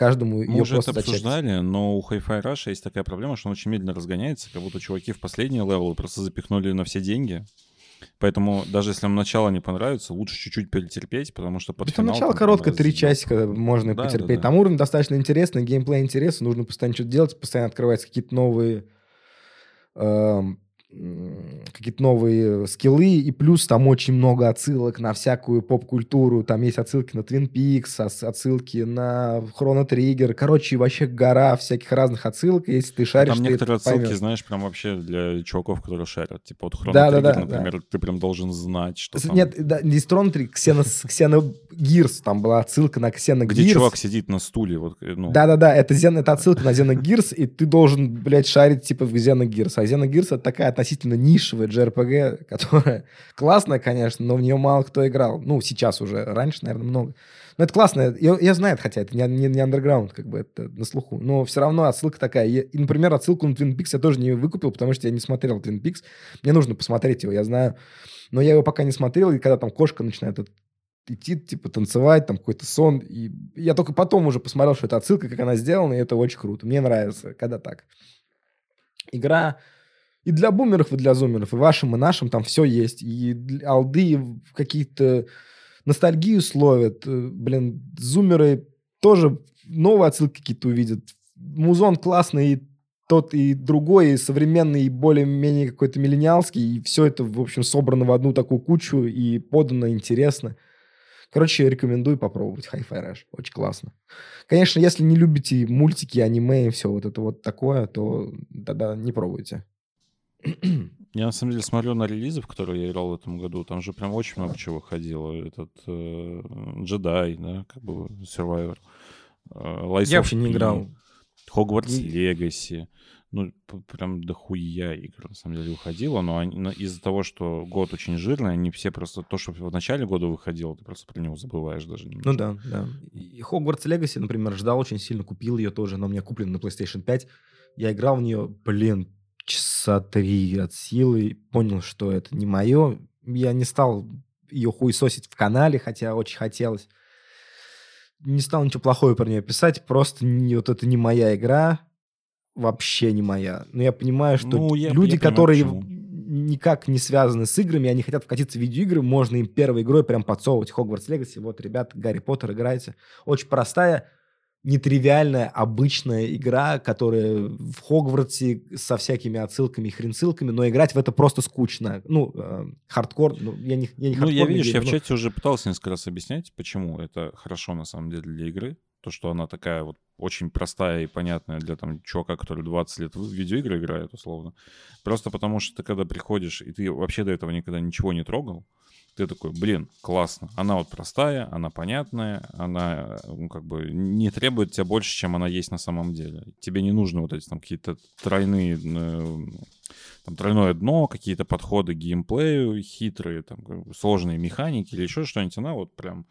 [SPEAKER 2] каждому Мы ее
[SPEAKER 1] уже это обсуждали, но у Hi-Fi Rush есть такая проблема, что он очень медленно разгоняется, как будто чуваки в последние левелы просто запихнули на все деньги. Поэтому даже если вам начало не понравится, лучше чуть-чуть перетерпеть, потому что под
[SPEAKER 2] финал... начало короткое, три часика можно да, потерпеть. Да, да. Там уровень достаточно интересный, геймплей интересный, нужно постоянно что-то делать, постоянно открываются какие-то новые... Эм какие-то новые скиллы, и плюс там очень много отсылок на всякую поп-культуру. Там есть отсылки на Twin Peaks, отсылки на Chrono Trigger. Короче, вообще гора всяких разных отсылок. Если ты шаришь,
[SPEAKER 1] Там некоторые отсылки, поймешь. знаешь, прям вообще для чуваков, которые шарят. Типа вот Chrono да, Trigger, да, да, например, да. ты прям должен знать, что там...
[SPEAKER 2] Нет, да, не Chrono Trigger, Xeno, Gears. Там была отсылка на Xeno
[SPEAKER 1] Где чувак сидит на стуле. Вот, э, ну.
[SPEAKER 2] Да-да-да, это, это отсылка на Xeno Gears, и ты должен, блядь, шарить типа в Xeno Gears. А Xeno Gears — это такая относительно нишевая JRPG, которая классная, конечно, но в нее мало кто играл. Ну, сейчас уже, раньше, наверное, много. Но это классно, я, я знаю, хотя это не, не, не underground, как бы это на слуху. Но все равно отсылка такая. И, и, например, отсылку на Twin Peaks я тоже не выкупил, потому что я не смотрел Twin Peaks. Мне нужно посмотреть его, я знаю. Но я его пока не смотрел, и когда там кошка начинает идти, типа, танцевать, там какой-то сон. И я только потом уже посмотрел, что это отсылка, как она сделана, и это очень круто. Мне нравится, когда так. Игра и для бумеров, и для зумеров, и вашим, и нашим там все есть. И алды какие-то ностальгию словят. Э, блин, зумеры тоже новые отсылки какие-то увидят. Музон классный, и тот и другой, и современный, и более-менее какой-то миллениалский. И все это, в общем, собрано в одну такую кучу и подано интересно. Короче, рекомендую попробовать Hi-Fi Rush. Очень классно. Конечно, если не любите мультики, аниме и все вот это вот такое, то тогда не пробуйте.
[SPEAKER 1] Я на самом деле смотрю на релизы, в которые я играл в этом году. Там же прям очень много чего выходило. Этот э, джедай, да, как бы Survivor.
[SPEAKER 2] Э, я вообще не играл.
[SPEAKER 1] Хогвартс Легаси. Ну, прям дохуя игр, на самом деле, выходило. Но из-за того, что год очень жирный, они все просто... То, что в начале года выходило, ты просто про него забываешь даже.
[SPEAKER 2] Ну да, да. И Хогвартс Легаси, например, ждал очень сильно, купил ее тоже. Она у меня куплена на PlayStation 5. Я играл в нее, блин, часа три от силы, понял, что это не мое. Я не стал ее хуесосить в канале, хотя очень хотелось. Не стал ничего плохого про нее писать, просто не, вот это не моя игра, вообще не моя. Но я понимаю, что ну, я, люди, я которые почему. никак не связаны с играми, они хотят вкатиться в видеоигры, можно им первой игрой прям подсовывать Хогвартс Легаси. Вот, ребят, Гарри Поттер играйте. Очень простая, нетривиальная, обычная игра, которая в Хогвартсе со всякими отсылками и хренцилками, но играть в это просто скучно. Ну, э, хардкор, ну, я не, я не
[SPEAKER 1] Ну, я, видишь, я в чате уже пытался несколько раз объяснять, почему это хорошо, на самом деле, для игры. То, что она такая вот очень простая и понятная для там чувака, который 20 лет в видеоигры играет, условно. Просто потому что ты когда приходишь, и ты вообще до этого никогда ничего не трогал, ты такой, блин, классно. Она вот простая, она понятная, она ну, как бы не требует тебя больше, чем она есть на самом деле. Тебе не нужно вот эти там какие-то тройные, э, там тройное дно, какие-то подходы к геймплею хитрые, там сложные механики или еще что-нибудь. Она вот прям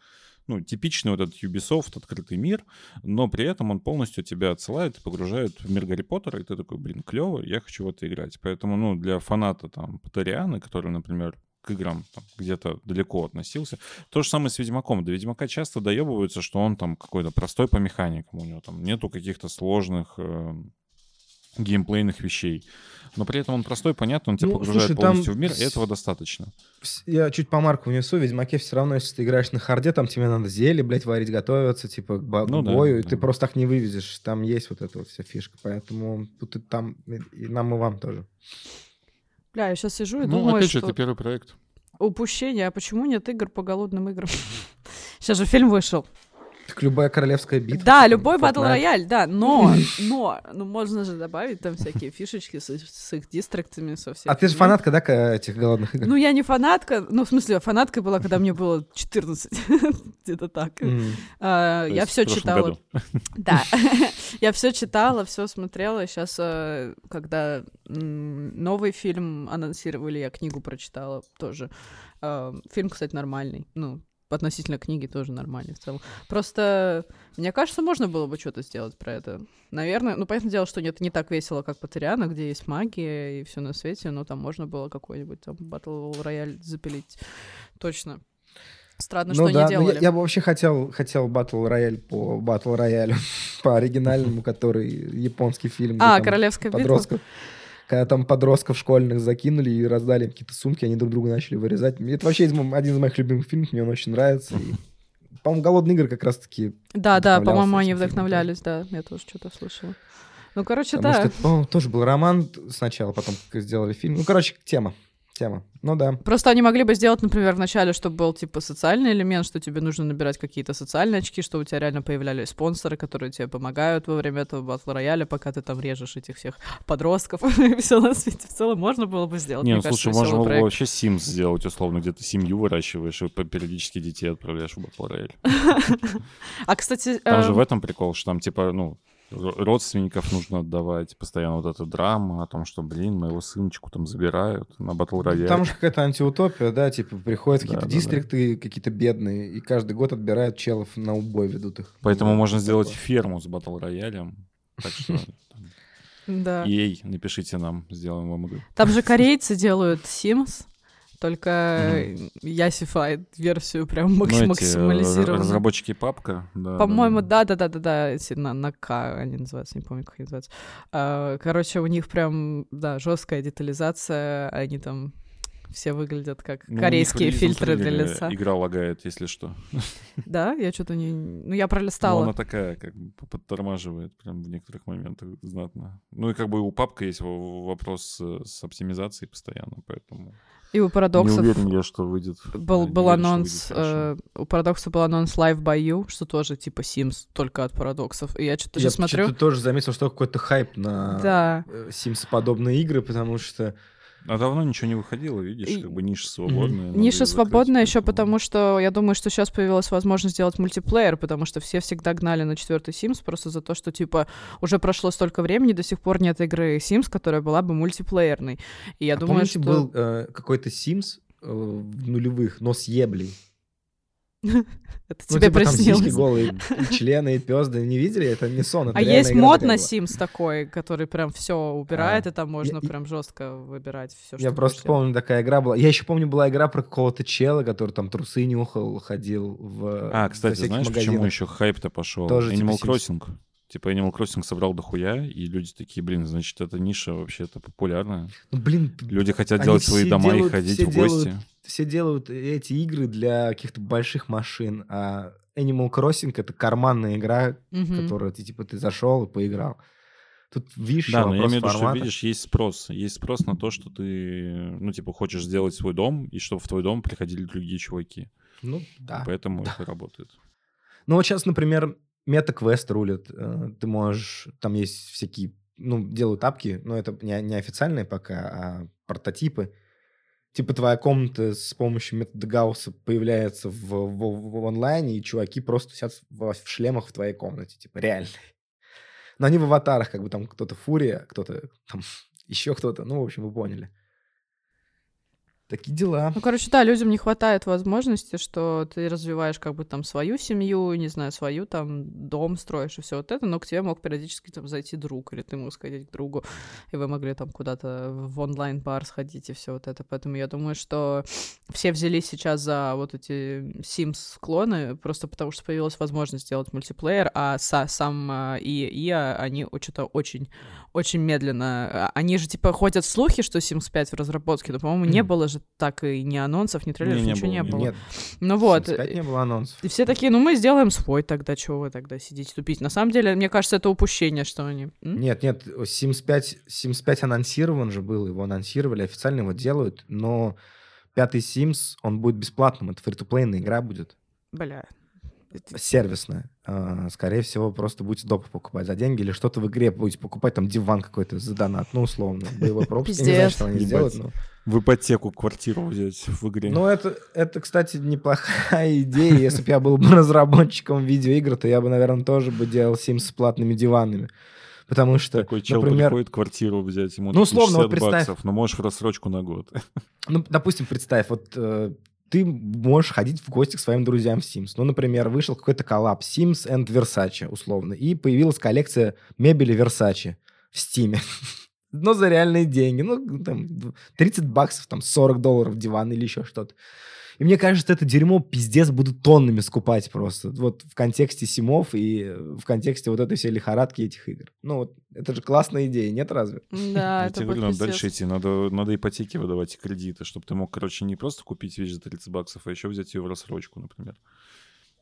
[SPEAKER 1] ну, типичный вот этот Ubisoft, открытый мир, но при этом он полностью тебя отсылает и погружает в мир Гарри Поттера, и ты такой, блин, клево, я хочу в это играть. Поэтому, ну, для фаната там Патерианы, который, например, к играм где-то далеко относился. То же самое с Ведьмаком. До Ведьмака часто доебываются, что он там какой-то простой по механикам, у него там нету каких-то сложных э, геймплейных вещей. Но при этом он простой, понятный, он тебя ну, погружает слушай, полностью там... в мир, и этого достаточно.
[SPEAKER 2] Я чуть по марку внесу, в Ведьмаке все равно, если ты играешь на харде, там тебе надо зелье, блядь, варить, готовиться, типа, к ну, бою, да, и да. ты просто так не вывезешь. Там есть вот эта вот вся фишка, поэтому тут и там, и нам, и вам тоже.
[SPEAKER 3] Бля, я сейчас сижу и ну, думаю,
[SPEAKER 1] опять
[SPEAKER 3] что...
[SPEAKER 1] же, это первый проект.
[SPEAKER 3] Упущение. А почему нет игр по голодным играм? Сейчас же фильм вышел.
[SPEAKER 2] Так любая королевская битва.
[SPEAKER 3] Да, любой батл рояль, да, но, но, ну можно же добавить там всякие фишечки с, с их дистрактами, со всеми.
[SPEAKER 2] А ты же фанатка, да, этих голодных игр?
[SPEAKER 3] Ну, я не фанатка, ну, в смысле, фанаткой была, когда мне было 14, где-то так. А, я все читала. Да, я все читала, все смотрела. Сейчас, э, когда новый фильм анонсировали, я книгу прочитала тоже. Э, фильм, кстати, нормальный. Ну, относительно книги тоже нормальный в целом. Просто, мне кажется, можно было бы что-то сделать про это. Наверное, ну, понятное дело, что это не так весело, как Патериана, где есть магия и все на свете, но там можно было какой-нибудь там батл рояль запилить. Точно. Странно, ну, что да, не делали.
[SPEAKER 2] Я, я бы вообще хотел, хотел батл рояль по батл роялю, по оригинальному, который японский фильм.
[SPEAKER 3] А, Королевская
[SPEAKER 2] битва? Когда там подростков школьных закинули и раздали какие-то сумки, они друг друга начали вырезать. Это вообще один из моих любимых фильмов, мне он очень нравится. И, по-моему, «Голодные игры» как раз-таки
[SPEAKER 3] Да, да, по-моему, они вдохновлялись, да, я тоже что-то слышала. Ну, короче,
[SPEAKER 2] Потому
[SPEAKER 3] да.
[SPEAKER 2] Что это, по-моему, тоже был роман сначала, потом сделали фильм. Ну, короче, тема тема. Ну да.
[SPEAKER 3] Просто они могли бы сделать, например, вначале, чтобы был типа социальный элемент, что тебе нужно набирать какие-то социальные очки, что у тебя реально появлялись спонсоры, которые тебе помогают во время этого батл рояля, пока ты там режешь этих всех подростков все на свете. В целом можно было бы сделать.
[SPEAKER 1] Не, ну слушай, можно было бы вообще Sims сделать, условно, где ты семью выращиваешь и периодически детей отправляешь в батл рояль.
[SPEAKER 3] А, кстати...
[SPEAKER 1] Там же в этом прикол, что там типа, ну, родственников нужно отдавать, постоянно вот эта драма о том, что, блин, моего сыночку там забирают на батл рояль.
[SPEAKER 2] Там же какая-то антиутопия, да, типа приходят какие-то да, дистрикты да. какие-то бедные, и каждый год отбирают челов на убой, ведут их.
[SPEAKER 1] Поэтому можно сделать ферму с батл роялем, так что... Да. Ей, напишите нам, сделаем вам игру.
[SPEAKER 3] Там же корейцы делают Sims, только mm. ясифает версию прям ну, максимализированную.
[SPEAKER 1] разработчики папка, да.
[SPEAKER 3] По-моему, да-да-да-да-да, эти на, на К они называются, не помню, как они называются. А, короче, у них прям, да, жесткая детализация, они там все выглядят как ну, корейские фильтры для лица.
[SPEAKER 1] Игра лагает, если что.
[SPEAKER 3] Да, я что-то не... Ну, я пролистала.
[SPEAKER 1] Ну, она такая, как бы подтормаживает прям в некоторых моментах знатно. Ну, и как бы у папка есть вопрос с оптимизацией постоянно, поэтому...
[SPEAKER 3] И у парадоксов...
[SPEAKER 1] Не уверен я, что выйдет.
[SPEAKER 3] Был, был уверен, анонс... Э, у парадокса был анонс Live by You, что тоже типа Sims, только от парадоксов. И я что-то
[SPEAKER 2] я
[SPEAKER 3] смотрю...
[SPEAKER 2] Я тоже заметил, что какой-то хайп на да. Sims-подобные игры, потому что
[SPEAKER 1] а давно ничего не выходило, видишь, как бы ниша свободная.
[SPEAKER 3] Ниша свободная еще потому, что я думаю, что сейчас появилась возможность сделать мультиплеер, потому что все всегда гнали на четвертый Sims просто за то, что типа уже прошло столько времени, до сих пор нет игры Sims, которая была бы мультиплеерной. И я а думаю,
[SPEAKER 2] помните, что был э, какой-то Sims э, в нулевых, но с еблей.
[SPEAKER 3] Это ну, тебе типа, приснилось. Там
[SPEAKER 2] голые члены и пёзды. Не видели? Это не сон. Это
[SPEAKER 3] а есть мод на Sims такой, который прям все убирает, а, и там можно я, прям жестко выбирать все,
[SPEAKER 2] Я просто помню, такая игра была. Я еще помню, была игра про какого-то чела, который там трусы нюхал, ходил в
[SPEAKER 1] А, кстати, знаешь, магазинах. почему еще хайп-то пошел? Тоже Animal типа Crossing. Sims. Типа Animal Crossing собрал дохуя, и люди такие, блин, значит, эта ниша вообще-то популярная.
[SPEAKER 2] Ну, блин,
[SPEAKER 1] люди хотят делать свои дома делают, и ходить в гости.
[SPEAKER 2] Делают, все делают эти игры для каких-то больших машин, а Animal Crossing это карманная игра, угу. которую ты типа ты зашел и поиграл. Тут видишь,
[SPEAKER 1] да, но я имею в виду, что видишь, есть спрос. Есть спрос на то, что ты, ну, типа, хочешь сделать свой дом, и чтобы в твой дом приходили другие чуваки.
[SPEAKER 2] Ну, да.
[SPEAKER 1] И поэтому
[SPEAKER 2] да.
[SPEAKER 1] это работает.
[SPEAKER 2] Ну, вот сейчас, например, мета-квест рулит. Э, ты можешь... Там есть всякие... Ну, делают апки, но это не, не официальные пока, а прототипы. Типа твоя комната с помощью метода Гаусса появляется в, в, в онлайне, и чуваки просто сидят в, в шлемах в твоей комнате. Типа реально. Но они в аватарах, как бы там кто-то Фурия, кто-то там еще кто-то. Ну, в общем, вы поняли. Такие дела.
[SPEAKER 3] Ну, короче, да, людям не хватает возможности, что ты развиваешь как бы там свою семью, не знаю, свою там дом строишь и все вот это, но к тебе мог периодически там зайти друг, или ты мог сходить к другу, и вы могли там куда-то в онлайн-бар сходить и все вот это. Поэтому я думаю, что все взялись сейчас за вот эти Sims-клоны, просто потому что появилась возможность сделать мультиплеер, а са сам а, и ИА, они что-то очень, очень медленно. А, они же типа ходят слухи, что Sims 5 в разработке, но, по-моему, не было же так и ни анонсов, ни трейлеров, не, ничего не было. Не было. Нет. Ну вот.
[SPEAKER 2] не было анонсов.
[SPEAKER 3] И все такие, ну мы сделаем свой тогда, чего вы тогда сидите тупить. На самом деле, мне кажется, это упущение, что они...
[SPEAKER 2] М? Нет, нет, Sims 5, Sims 5 анонсирован же был, его анонсировали, официально его делают, но пятый Sims, он будет бесплатным, это фри-то-плейная игра будет.
[SPEAKER 3] Бля,
[SPEAKER 2] сервисная. А, скорее всего, просто будете доп. покупать за деньги или что-то в игре будете покупать, там диван какой-то за донат, ну, условно, боевой пропуск. Я не знаю, что они сделают, но...
[SPEAKER 1] В ипотеку квартиру взять в игре.
[SPEAKER 2] Ну, это, это, кстати, неплохая идея. Если бы я был бы разработчиком видеоигр, то я бы, наверное, тоже бы делал Sims с платными диванами. Потому что,
[SPEAKER 1] Такой чел например... приходит квартиру взять, ему
[SPEAKER 2] ну, условно, вот представь...
[SPEAKER 1] баксов, но можешь в рассрочку на год.
[SPEAKER 2] Ну, допустим, представь, вот э, ты можешь ходить в гости к своим друзьям в Sims. Ну, например, вышел какой-то коллап Sims and Versace, условно, и появилась коллекция мебели Versace в Steam. Но за реальные деньги. Ну, там, 30 баксов, там, 40 долларов диван или еще что-то. И мне кажется, это дерьмо пиздец будут тоннами скупать просто. Вот в контексте симов и в контексте вот этой всей лихорадки этих игр. Ну вот, это же классная идея, нет разве?
[SPEAKER 3] Да,
[SPEAKER 1] Я
[SPEAKER 3] это
[SPEAKER 1] тебе говорю,
[SPEAKER 3] будет
[SPEAKER 1] надо дальше идти. Надо, надо ипотеки выдавать и кредиты, чтобы ты мог, короче, не просто купить вещь за 30 баксов, а еще взять ее в рассрочку, например.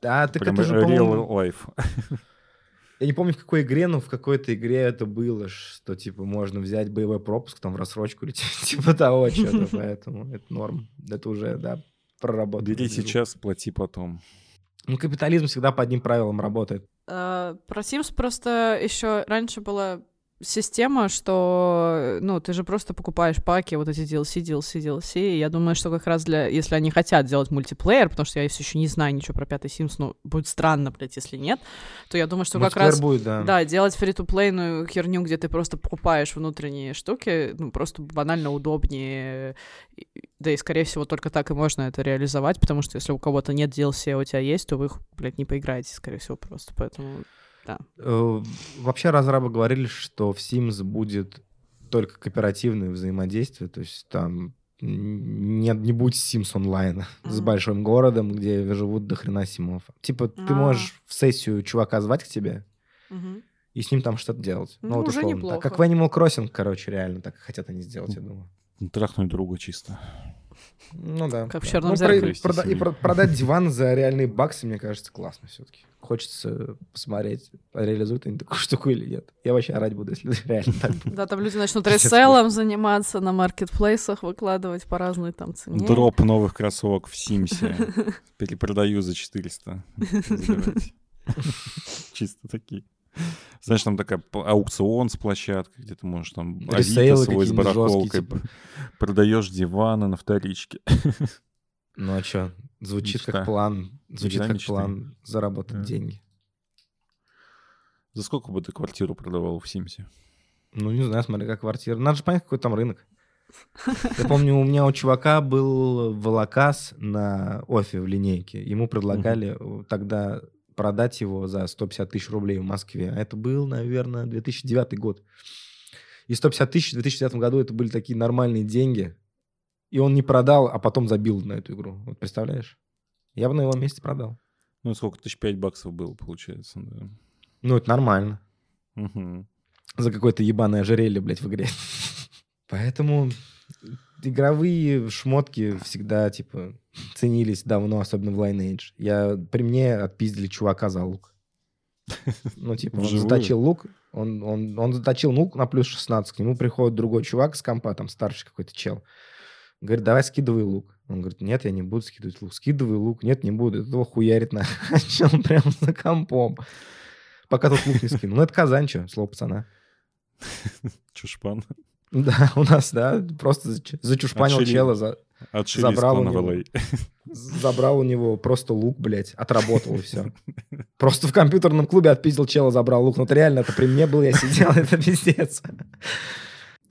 [SPEAKER 2] Да, так
[SPEAKER 1] Прям
[SPEAKER 2] это же,
[SPEAKER 1] real life.
[SPEAKER 2] Я не помню, в какой игре, но в какой-то игре это было, что, типа, можно взять боевой пропуск там в рассрочку или типа, типа того что-то, поэтому это норм. Это уже, да, проработано.
[SPEAKER 1] Бери сейчас, плати потом.
[SPEAKER 2] Ну, капитализм всегда по одним правилам работает.
[SPEAKER 3] А, Про Sims просто еще раньше была система, что, ну, ты же просто покупаешь паки, вот эти DLC, DLC, DLC, и я думаю, что как раз для, если они хотят делать мультиплеер, потому что я все еще не знаю ничего про пятый Sims, но будет странно, блядь, если нет, то я думаю, что как раз...
[SPEAKER 2] будет, да.
[SPEAKER 3] Да, делать фри-то-плейную херню, где ты просто покупаешь внутренние штуки, ну, просто банально удобнее. Да и, скорее всего, только так и можно это реализовать, потому что если у кого-то нет DLC, а у тебя есть, то вы их, блядь, не поиграете, скорее всего, просто. Поэтому
[SPEAKER 2] Э, Вообще разрабы говорили, что в Sims будет только кооперативное взаимодействие, то есть там не, не будет Sims онлайна с
[SPEAKER 3] Мгм.
[SPEAKER 2] большим городом, где живут до хрена симов. Типа ты
[SPEAKER 3] А.
[SPEAKER 2] можешь в сессию чувака звать к тебе
[SPEAKER 3] Мгм.
[SPEAKER 2] и с ним там что-то делать.
[SPEAKER 3] Ну, уже
[SPEAKER 2] условно.
[SPEAKER 3] неплохо.
[SPEAKER 2] Так как в Animal Crossing, короче, реально так хотят они сделать, я думаю.
[SPEAKER 1] Трахнуть друга чисто.
[SPEAKER 2] Ну да.
[SPEAKER 3] Как в
[SPEAKER 2] да.
[SPEAKER 3] «Чёрном
[SPEAKER 2] Ну,
[SPEAKER 3] зеркале».
[SPEAKER 2] про- прода- И про- продать диван за реальные баксы, мне кажется, классно все-таки. Хочется посмотреть, реализуют они такую штуку или нет. Я вообще орать буду, если реально так будет.
[SPEAKER 3] Да, там люди начнут
[SPEAKER 2] Пиздец,
[SPEAKER 3] реселлом заниматься на маркетплейсах, выкладывать по разной там цене.
[SPEAKER 1] Дроп новых кроссовок в Симсе. Перепродаю за 400. Забирайте. Чисто такие. Знаешь, там такая аукцион с площадкой, где ты можешь там
[SPEAKER 2] Ресейлы
[SPEAKER 1] свой с барахолкой.
[SPEAKER 2] жесткие, типа.
[SPEAKER 1] Продаешь диваны на вторичке.
[SPEAKER 2] Ну а что? Звучит
[SPEAKER 1] Мечта.
[SPEAKER 2] как план. Звучит
[SPEAKER 1] Да,
[SPEAKER 2] как
[SPEAKER 1] мечты.
[SPEAKER 2] план заработать
[SPEAKER 1] Да.
[SPEAKER 2] деньги.
[SPEAKER 1] За сколько бы ты квартиру продавал в Симсе?
[SPEAKER 2] Ну, не знаю, смотри, как квартира. Надо же понять, какой там рынок. Я помню, у меня у чувака был волокас на офе в линейке. Ему предлагали э, тогда продать его за 150 тысяч рублей в Москве. А это был, наверное, 2009 год. И 150 тысяч в 2009 году это были такие нормальные деньги. И он не продал, а потом забил на эту игру. Вот представляешь? Я бы на его месте продал.
[SPEAKER 1] Ну, сколько? Тысяч пять баксов было, получается, да.
[SPEAKER 2] Ну, это нормально.
[SPEAKER 1] Мгм.
[SPEAKER 2] за какое-то ебаное ожерелье, блядь, в игре. Поэтому игровые шмотки всегда, типа, ценились давно, особенно в Lineage. Я, при мне отпиздили чувака за лук. Ну, типа, он
[SPEAKER 1] Вживую?
[SPEAKER 2] заточил лук, он, он, он заточил лук на плюс 16, к нему приходит другой чувак с компа, там, старший какой-то чел. Говорит, давай скидывай лук. Он говорит, нет, я не буду скидывать лук. Скидывай лук. Нет, не буду. Это его хуярит на чел прямо за компом. Пока тут лук не скинул. Ну, это Казань, что, слово пацана.
[SPEAKER 1] Чушпан.
[SPEAKER 2] Да, у нас, да, просто зач- зачушпанил
[SPEAKER 1] Отшили.
[SPEAKER 2] чела, за-
[SPEAKER 1] Отшили
[SPEAKER 2] Забрал у него. Забрал у него просто лук, блядь, отработал и все. Просто в компьютерном клубе отпиздил чела, забрал лук. Ну, это реально, это при мне был, я сидел, это пиздец.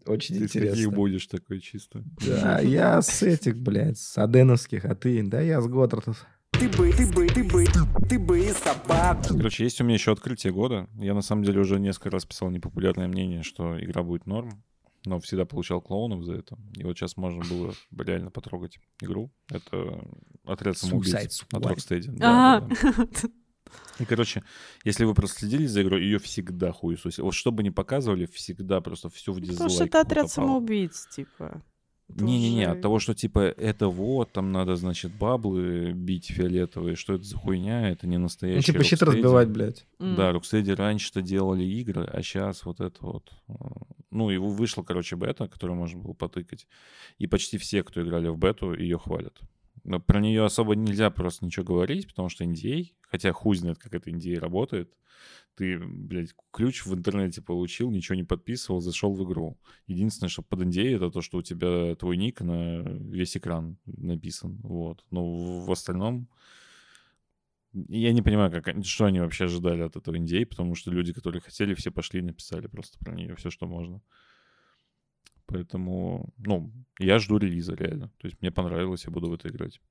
[SPEAKER 2] Очень
[SPEAKER 1] Ты
[SPEAKER 2] интересно.
[SPEAKER 1] будешь такой чисто?
[SPEAKER 2] Да, я с этих, блядь, с аденовских, а ты? Да я с Годдартов.
[SPEAKER 5] Ты бы, ты бы, ты бы, ты бы собаку.
[SPEAKER 1] Короче, есть у меня еще открытие года. Я на самом деле уже несколько раз писал непопулярное мнение, что игра будет норм, но всегда получал клоунов за это. И вот сейчас можно было бы реально потрогать игру. Это отряд самоубийц. Да,
[SPEAKER 3] Ага.
[SPEAKER 1] да, да. И, короче, если вы просто следили за игрой, ее всегда хуесосили. Вот что бы ни показывали, всегда просто все в дизлайк.
[SPEAKER 3] Потому что это отряд самоубийц, типа.
[SPEAKER 1] Не-не-не, от того, что типа это вот, там надо, значит, баблы бить фиолетовые, что это за хуйня, это не
[SPEAKER 2] Ну,
[SPEAKER 1] настоящий
[SPEAKER 2] типа щит разбивать, блядь.
[SPEAKER 3] М.
[SPEAKER 1] Да, Rocksteady раньше-то делали игры, а сейчас вот это вот. э, Ну, и вышла, короче, бета, которую можно было потыкать. И почти все, кто играли в бету, ее хвалят. Но про нее особо нельзя просто ничего говорить, потому что NDA, хотя хуй знает, как это NDA работает. Ты, блядь, ключ в интернете получил, ничего не подписывал, зашел в игру. Единственное, что под NDA, это то, что у тебя твой ник на весь экран написан. Вот. Но в остальном я не понимаю, как, что они вообще ожидали от этого NDA, потому что люди, которые хотели, все пошли и написали просто про нее все, что можно. Поэтому, ну, я жду релиза реально. То есть мне понравилось, я буду в это играть.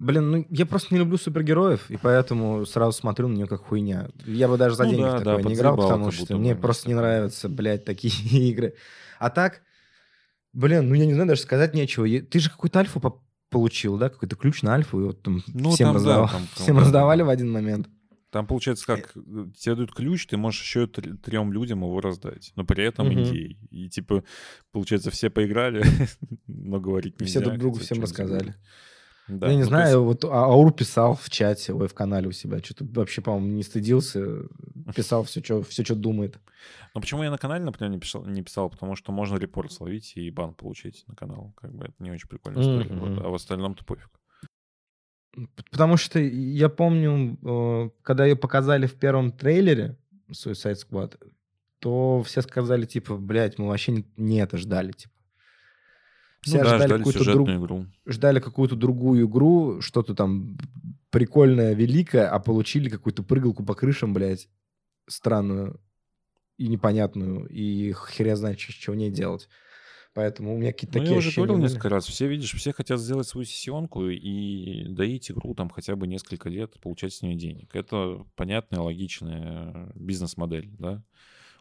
[SPEAKER 2] Блин, ну я просто не люблю супергероев, и поэтому сразу смотрю на нее как хуйня. Я бы даже за
[SPEAKER 1] Ну
[SPEAKER 2] деньги
[SPEAKER 1] да,
[SPEAKER 2] в
[SPEAKER 1] да,
[SPEAKER 2] такое не играл, потому что мне просто не нравятся, блядь, такие игры. А так, блин, ну я не знаю, даже сказать нечего. Ты же какую-то альфу по- получил, да? Какой-то ключ на альфу, и вот там
[SPEAKER 1] Ну,
[SPEAKER 2] всем,
[SPEAKER 1] там, да,
[SPEAKER 2] раздавал-
[SPEAKER 1] там,
[SPEAKER 2] всем
[SPEAKER 1] да,
[SPEAKER 2] раздавали
[SPEAKER 1] да.
[SPEAKER 2] в один момент.
[SPEAKER 1] Там получается как, тебе дают ключ, ты можешь еще тр- трем людям его раздать, но при этом
[SPEAKER 2] Мгм.
[SPEAKER 1] индей. И типа, получается, все поиграли, но говорить нельзя.
[SPEAKER 2] все друг другу всем рассказали.
[SPEAKER 1] забыли. Да,
[SPEAKER 2] я не
[SPEAKER 1] ну,
[SPEAKER 2] знаю,
[SPEAKER 1] есть-
[SPEAKER 2] вот А- Аур писал в чате, ой, в канале у себя, что-то вообще, по-моему, не стыдился, писал все, что все, что думает.
[SPEAKER 1] Но почему я на канале, например, не писал, не писал? Потому что можно репорт словить и бан получить на канал. Как бы это не очень прикольная история. вот.
[SPEAKER 2] Мгм.
[SPEAKER 1] А в остальном-то пофиг.
[SPEAKER 2] Потому что я помню, э, когда ее показали в первом трейлере Suicide Squad, то все сказали, типа, блядь, мы вообще не это ждали, типа. Все
[SPEAKER 1] ну да,
[SPEAKER 2] ждали,
[SPEAKER 1] ждали
[SPEAKER 2] какую-то друг-
[SPEAKER 1] игру.
[SPEAKER 2] ждали какую-то другую игру, что-то там прикольное, великое, а получили какую-то прыгалку по крышам, блядь, странную и непонятную, и хер знает, в ней делать. Поэтому у меня какие-то
[SPEAKER 1] Ну,
[SPEAKER 2] такие
[SPEAKER 1] я уже говорил
[SPEAKER 2] были.
[SPEAKER 1] несколько раз. Все, видишь, все хотят сделать свою сессионку и доить игру там хотя бы несколько лет, получать с нее денег. Это понятная, логичная бизнес-модель, да?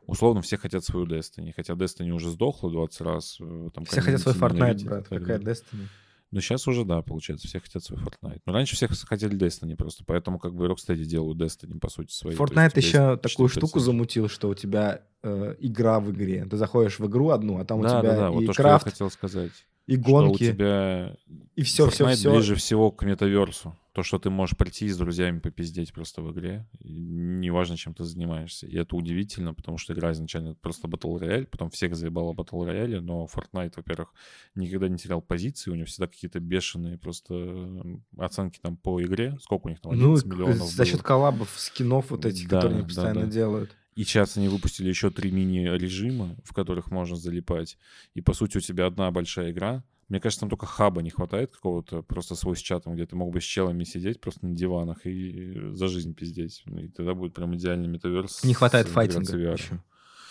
[SPEAKER 1] Условно, все хотят свою Destiny. Хотя Destiny уже сдохла 20 раз. э, Там
[SPEAKER 2] Все хотят свой Fortnite,
[SPEAKER 1] и
[SPEAKER 2] брат. Какая. Destiny?
[SPEAKER 1] Но сейчас уже, да, получается, все хотят свой Fortnite. Но раньше все хотели Destiny просто, поэтому как бы Rocksteady делают Destiny, по сути, есть
[SPEAKER 2] Fortnite
[SPEAKER 1] у тебя
[SPEAKER 2] еще
[SPEAKER 1] есть
[SPEAKER 2] такую
[SPEAKER 1] 4
[SPEAKER 2] штуку замутил, что у тебя э, игра в игре. Ты заходишь в игру одну, а там у
[SPEAKER 1] Да,
[SPEAKER 2] тебя
[SPEAKER 1] да, да, вот
[SPEAKER 2] и
[SPEAKER 1] то, что я
[SPEAKER 2] крафт,
[SPEAKER 1] хотел сказать.
[SPEAKER 2] И
[SPEAKER 1] Что
[SPEAKER 2] гонки,
[SPEAKER 1] у тебя
[SPEAKER 2] и все, все,
[SPEAKER 1] Fortnite
[SPEAKER 2] все.
[SPEAKER 1] ближе всего к метаверсу. То, что ты можешь прийти с друзьями попиздеть просто в игре. Неважно, чем ты занимаешься. И это удивительно, потому что игра изначально просто Battle Royale, потом всех заебало Battle Royale, но Fortnite, во-первых, никогда не терял позиции, у него всегда какие-то бешеные просто оценки там по игре. Сколько у них там?
[SPEAKER 2] Ну,
[SPEAKER 1] 11
[SPEAKER 2] к-
[SPEAKER 1] миллионов
[SPEAKER 2] за счет
[SPEAKER 1] было.
[SPEAKER 2] коллабов, скинов вот этих,
[SPEAKER 1] Да,
[SPEAKER 2] которые они
[SPEAKER 1] да,
[SPEAKER 2] постоянно
[SPEAKER 1] да.
[SPEAKER 2] делают.
[SPEAKER 1] И сейчас они выпустили еще три мини-режима, в которых можно залипать. И, по сути, у тебя одна большая игра. Мне кажется, там только хаба не хватает какого-то, просто свой с чатом, где ты мог бы с челами сидеть просто на диванах и за жизнь пиздеть. И тогда будет прям идеальный метаверс.
[SPEAKER 2] Не хватает файтинга еще.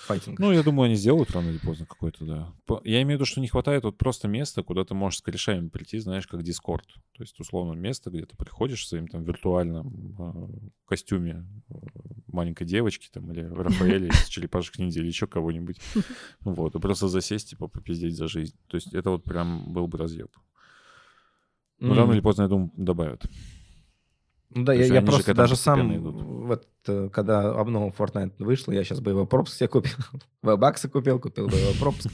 [SPEAKER 2] Файтинг.
[SPEAKER 1] Ну, я думаю, они сделают рано или поздно какой-то, да. Я имею в виду, что не хватает вот просто места, куда ты можешь с корешами прийти, знаешь, как Discord. То есть, условно, место, где ты приходишь в своем там виртуальном э, костюме э, маленькой девочки там или Рафаэля из черепашек ниндзя или еще кого-нибудь. Вот, и просто засесть, типа, попиздеть за жизнь. То есть, это вот прям был бы разъеб. Но
[SPEAKER 2] М.
[SPEAKER 1] рано или поздно, я думаю, добавят.
[SPEAKER 2] Ну да,
[SPEAKER 1] То
[SPEAKER 2] я, я просто даже сам,
[SPEAKER 1] идут.
[SPEAKER 2] вот, э, когда обнова Fortnite вышла, я сейчас боевой пропуск себе купил, вебаксы купил, купил боевой пропуск,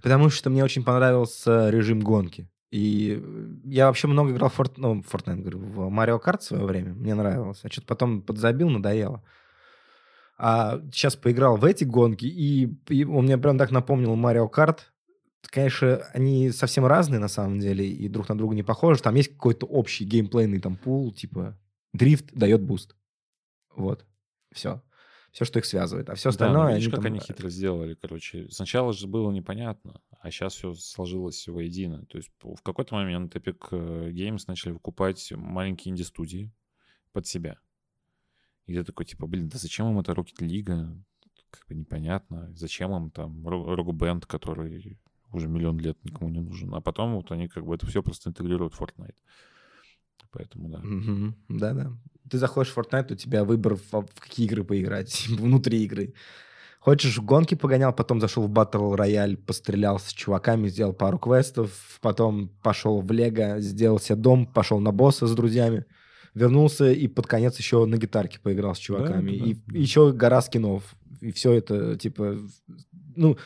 [SPEAKER 2] потому что мне очень понравился режим гонки. И я вообще много играл в Fort, ну, Fortnite, говорю, в Mario Kart в свое время, мне нравилось. А что-то потом подзабил, надоело. А сейчас поиграл в эти гонки, и, и он мне прям так напомнил Mario Kart. Конечно, они совсем разные на самом деле, и друг на друга не похожи. Там есть какой-то общий геймплейный там пул, типа дрифт дает boost. Вот. Все. Все, что их связывает. А все
[SPEAKER 1] Да,
[SPEAKER 2] остальное...
[SPEAKER 1] ну, видишь,
[SPEAKER 2] они
[SPEAKER 1] как
[SPEAKER 2] там,
[SPEAKER 1] они
[SPEAKER 2] э,
[SPEAKER 1] хитро сделали, короче. Сначала же было непонятно, а сейчас все сложилось воедино. То есть в какой-то момент Epic э, Games начали выкупать маленькие инди-студии под себя. И ты такой, типа, блин, да зачем им это Rocket League? Как бы непонятно. Зачем им там Rock Band, который уже миллион лет никому не нужен. А потом вот они как бы это все просто интегрируют в Fortnite. Поэтому, да.
[SPEAKER 2] Мгм. Да-да. Ты заходишь в Fortnite, у тебя выбор, в, в какие игры поиграть, внутри игры. Хочешь, в гонки погонял, потом зашел в Battle Royale, пострелял с чуваками, сделал пару квестов, потом пошел в Лего, сделал себе дом, пошел на босса с друзьями, вернулся и под конец еще на гитарке поиграл с чуваками.
[SPEAKER 1] да,
[SPEAKER 2] и
[SPEAKER 1] да.
[SPEAKER 2] еще гора скинов. И все это, типа, ну,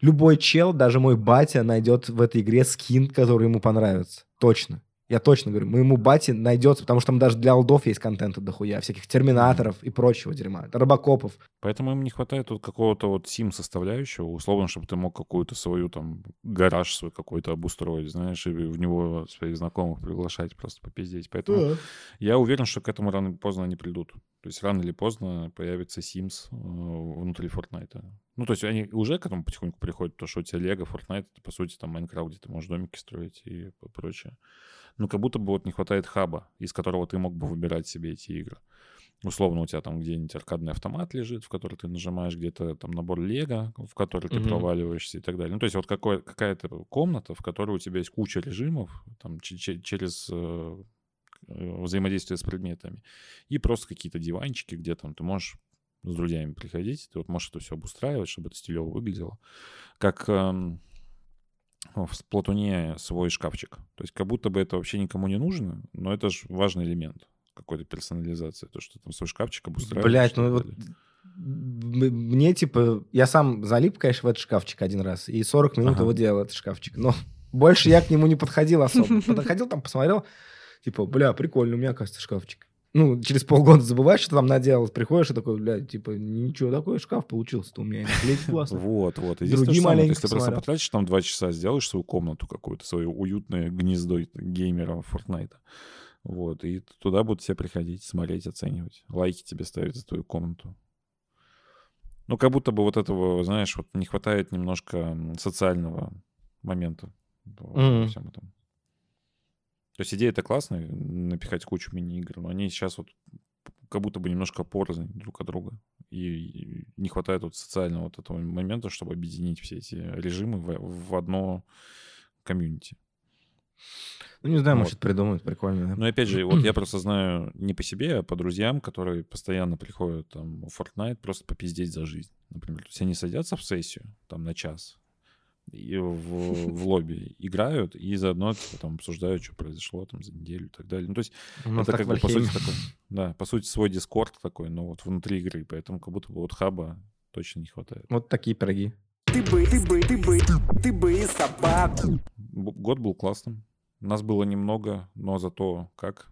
[SPEAKER 2] любой чел, даже мой батя, найдет в этой игре скин, который ему понравится. Точно. Я точно говорю, моему бате найдется, потому что там даже для алдов есть контента дохуя, всяких терминаторов и прочего дерьма, робокопов.
[SPEAKER 1] Поэтому им не хватает вот какого-то вот сим-составляющего, условно, чтобы ты мог какую-то свою там гараж свой какой-то обустроить, знаешь, и в него своих знакомых приглашать просто попиздеть. Поэтому я уверен, что к этому рано или поздно они придут. То есть рано или поздно появится Sims э, внутри Fortnite. Ну, то есть они уже к этому потихоньку приходят, то, что у тебя Лего, Fortnite, это, по сути, там Майнкрафт, где ты можешь домики строить и прочее. Ну, как будто бы вот не хватает хаба, из которого ты мог бы выбирать себе эти игры. Условно, у тебя там где-нибудь аркадный автомат лежит, в который ты нажимаешь, где-то там набор Лего, в который ты
[SPEAKER 2] Мгм.
[SPEAKER 1] проваливаешься и так далее. Ну, то есть вот какой, какая-то комната, в которой у тебя есть куча режимов, там че- че- через э, э, взаимодействия с предметами. И просто какие-то диванчики, где там ты можешь с друзьями приходить, ты вот можешь это все обустраивать, чтобы это стилево выглядело. Как эм, в Платуне свой шкафчик. То есть как будто бы это вообще никому не нужно, но это же важный элемент какой-то персонализации, то, что там свой шкафчик обустраиваешь.
[SPEAKER 2] Блять, ну вот мне, типа, я сам залип, конечно, в этот шкафчик один раз, и 40 минут ага. его делал, этот шкафчик, но больше я к нему не подходил особо. Подходил там, посмотрел, типа, бля, прикольно, у меня, кажется, шкафчик. Ну, через полгода забываешь, что там наделал, приходишь и такой, бля, типа, ничего, такой шкаф получился-то у меня. классно.
[SPEAKER 1] Вот, вот. И Другие маленькие Если ты просто потратишь там два часа, сделаешь свою комнату какую-то, свое уютное гнездо геймера Fortnite. Вот, и туда будут все приходить, смотреть, оценивать. Лайки тебе ставить за твою комнату. Ну, как будто бы вот этого, знаешь, вот не хватает немножко социального момента mm-hmm. всем этом. То есть идея это классная, напихать кучу мини-игр, но они сейчас вот как будто бы немножко порознь друг от друга. И не хватает вот социального вот этого момента, чтобы объединить все эти режимы в, в одно комьюнити.
[SPEAKER 2] Ну, не знаю, вот. может, придумают прикольно. Да?
[SPEAKER 1] Ну, опять же, вот я просто знаю не по себе, а по друзьям, которые постоянно приходят там в Fortnite просто попиздеть за жизнь. Например, то есть они садятся в сессию там на час, в, в лобби играют и заодно типа, там обсуждают, что произошло там за неделю и так далее. Ну, то есть это как бы по сути такой, да, по сути свой дискорд такой, но вот внутри игры, поэтому как будто бы вот хаба точно не хватает.
[SPEAKER 2] Вот такие пироги.
[SPEAKER 5] Ты бы, ты бы, ты бы, ты бы собак.
[SPEAKER 1] Год был классным. Нас было немного, но зато как.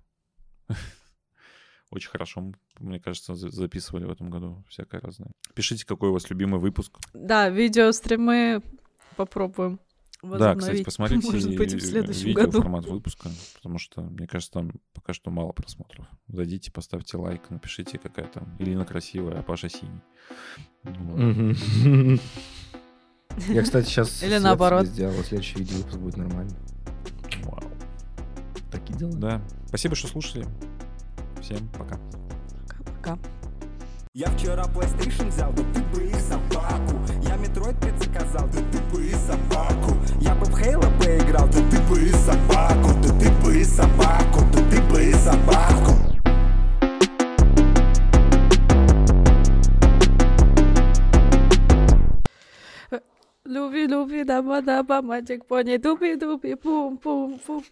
[SPEAKER 1] Очень хорошо, мне кажется, записывали в этом году всякое разное. Пишите, какой у вас любимый выпуск.
[SPEAKER 3] Да, видеостримы попробуем.
[SPEAKER 1] Да, кстати, посмотрите Может быть, в следующем видео году. формат выпуска, потому что, мне кажется, там пока что мало просмотров. Зайдите, поставьте лайк, напишите, какая там Ирина красивая, а Паша синий.
[SPEAKER 2] Я, кстати, сейчас
[SPEAKER 3] Или наоборот.
[SPEAKER 2] сделал, следующий видео выпуск будет нормально.
[SPEAKER 1] Вау.
[SPEAKER 2] Такие дела.
[SPEAKER 1] Да. Спасибо, что слушали. Всем пока.
[SPEAKER 3] Пока.
[SPEAKER 5] Я вчера PlayStation взял, да ты бы их собаку. Я Metroid предзаказал, да ты бы и собаку. Я бы в Halo поиграл, да ты бы и собаку. Да ты бы и собаку, да ты бы и собаку.
[SPEAKER 3] Люби, люби, даба, даба, мальчик пони, дуби, дуби, пум, пум, пум.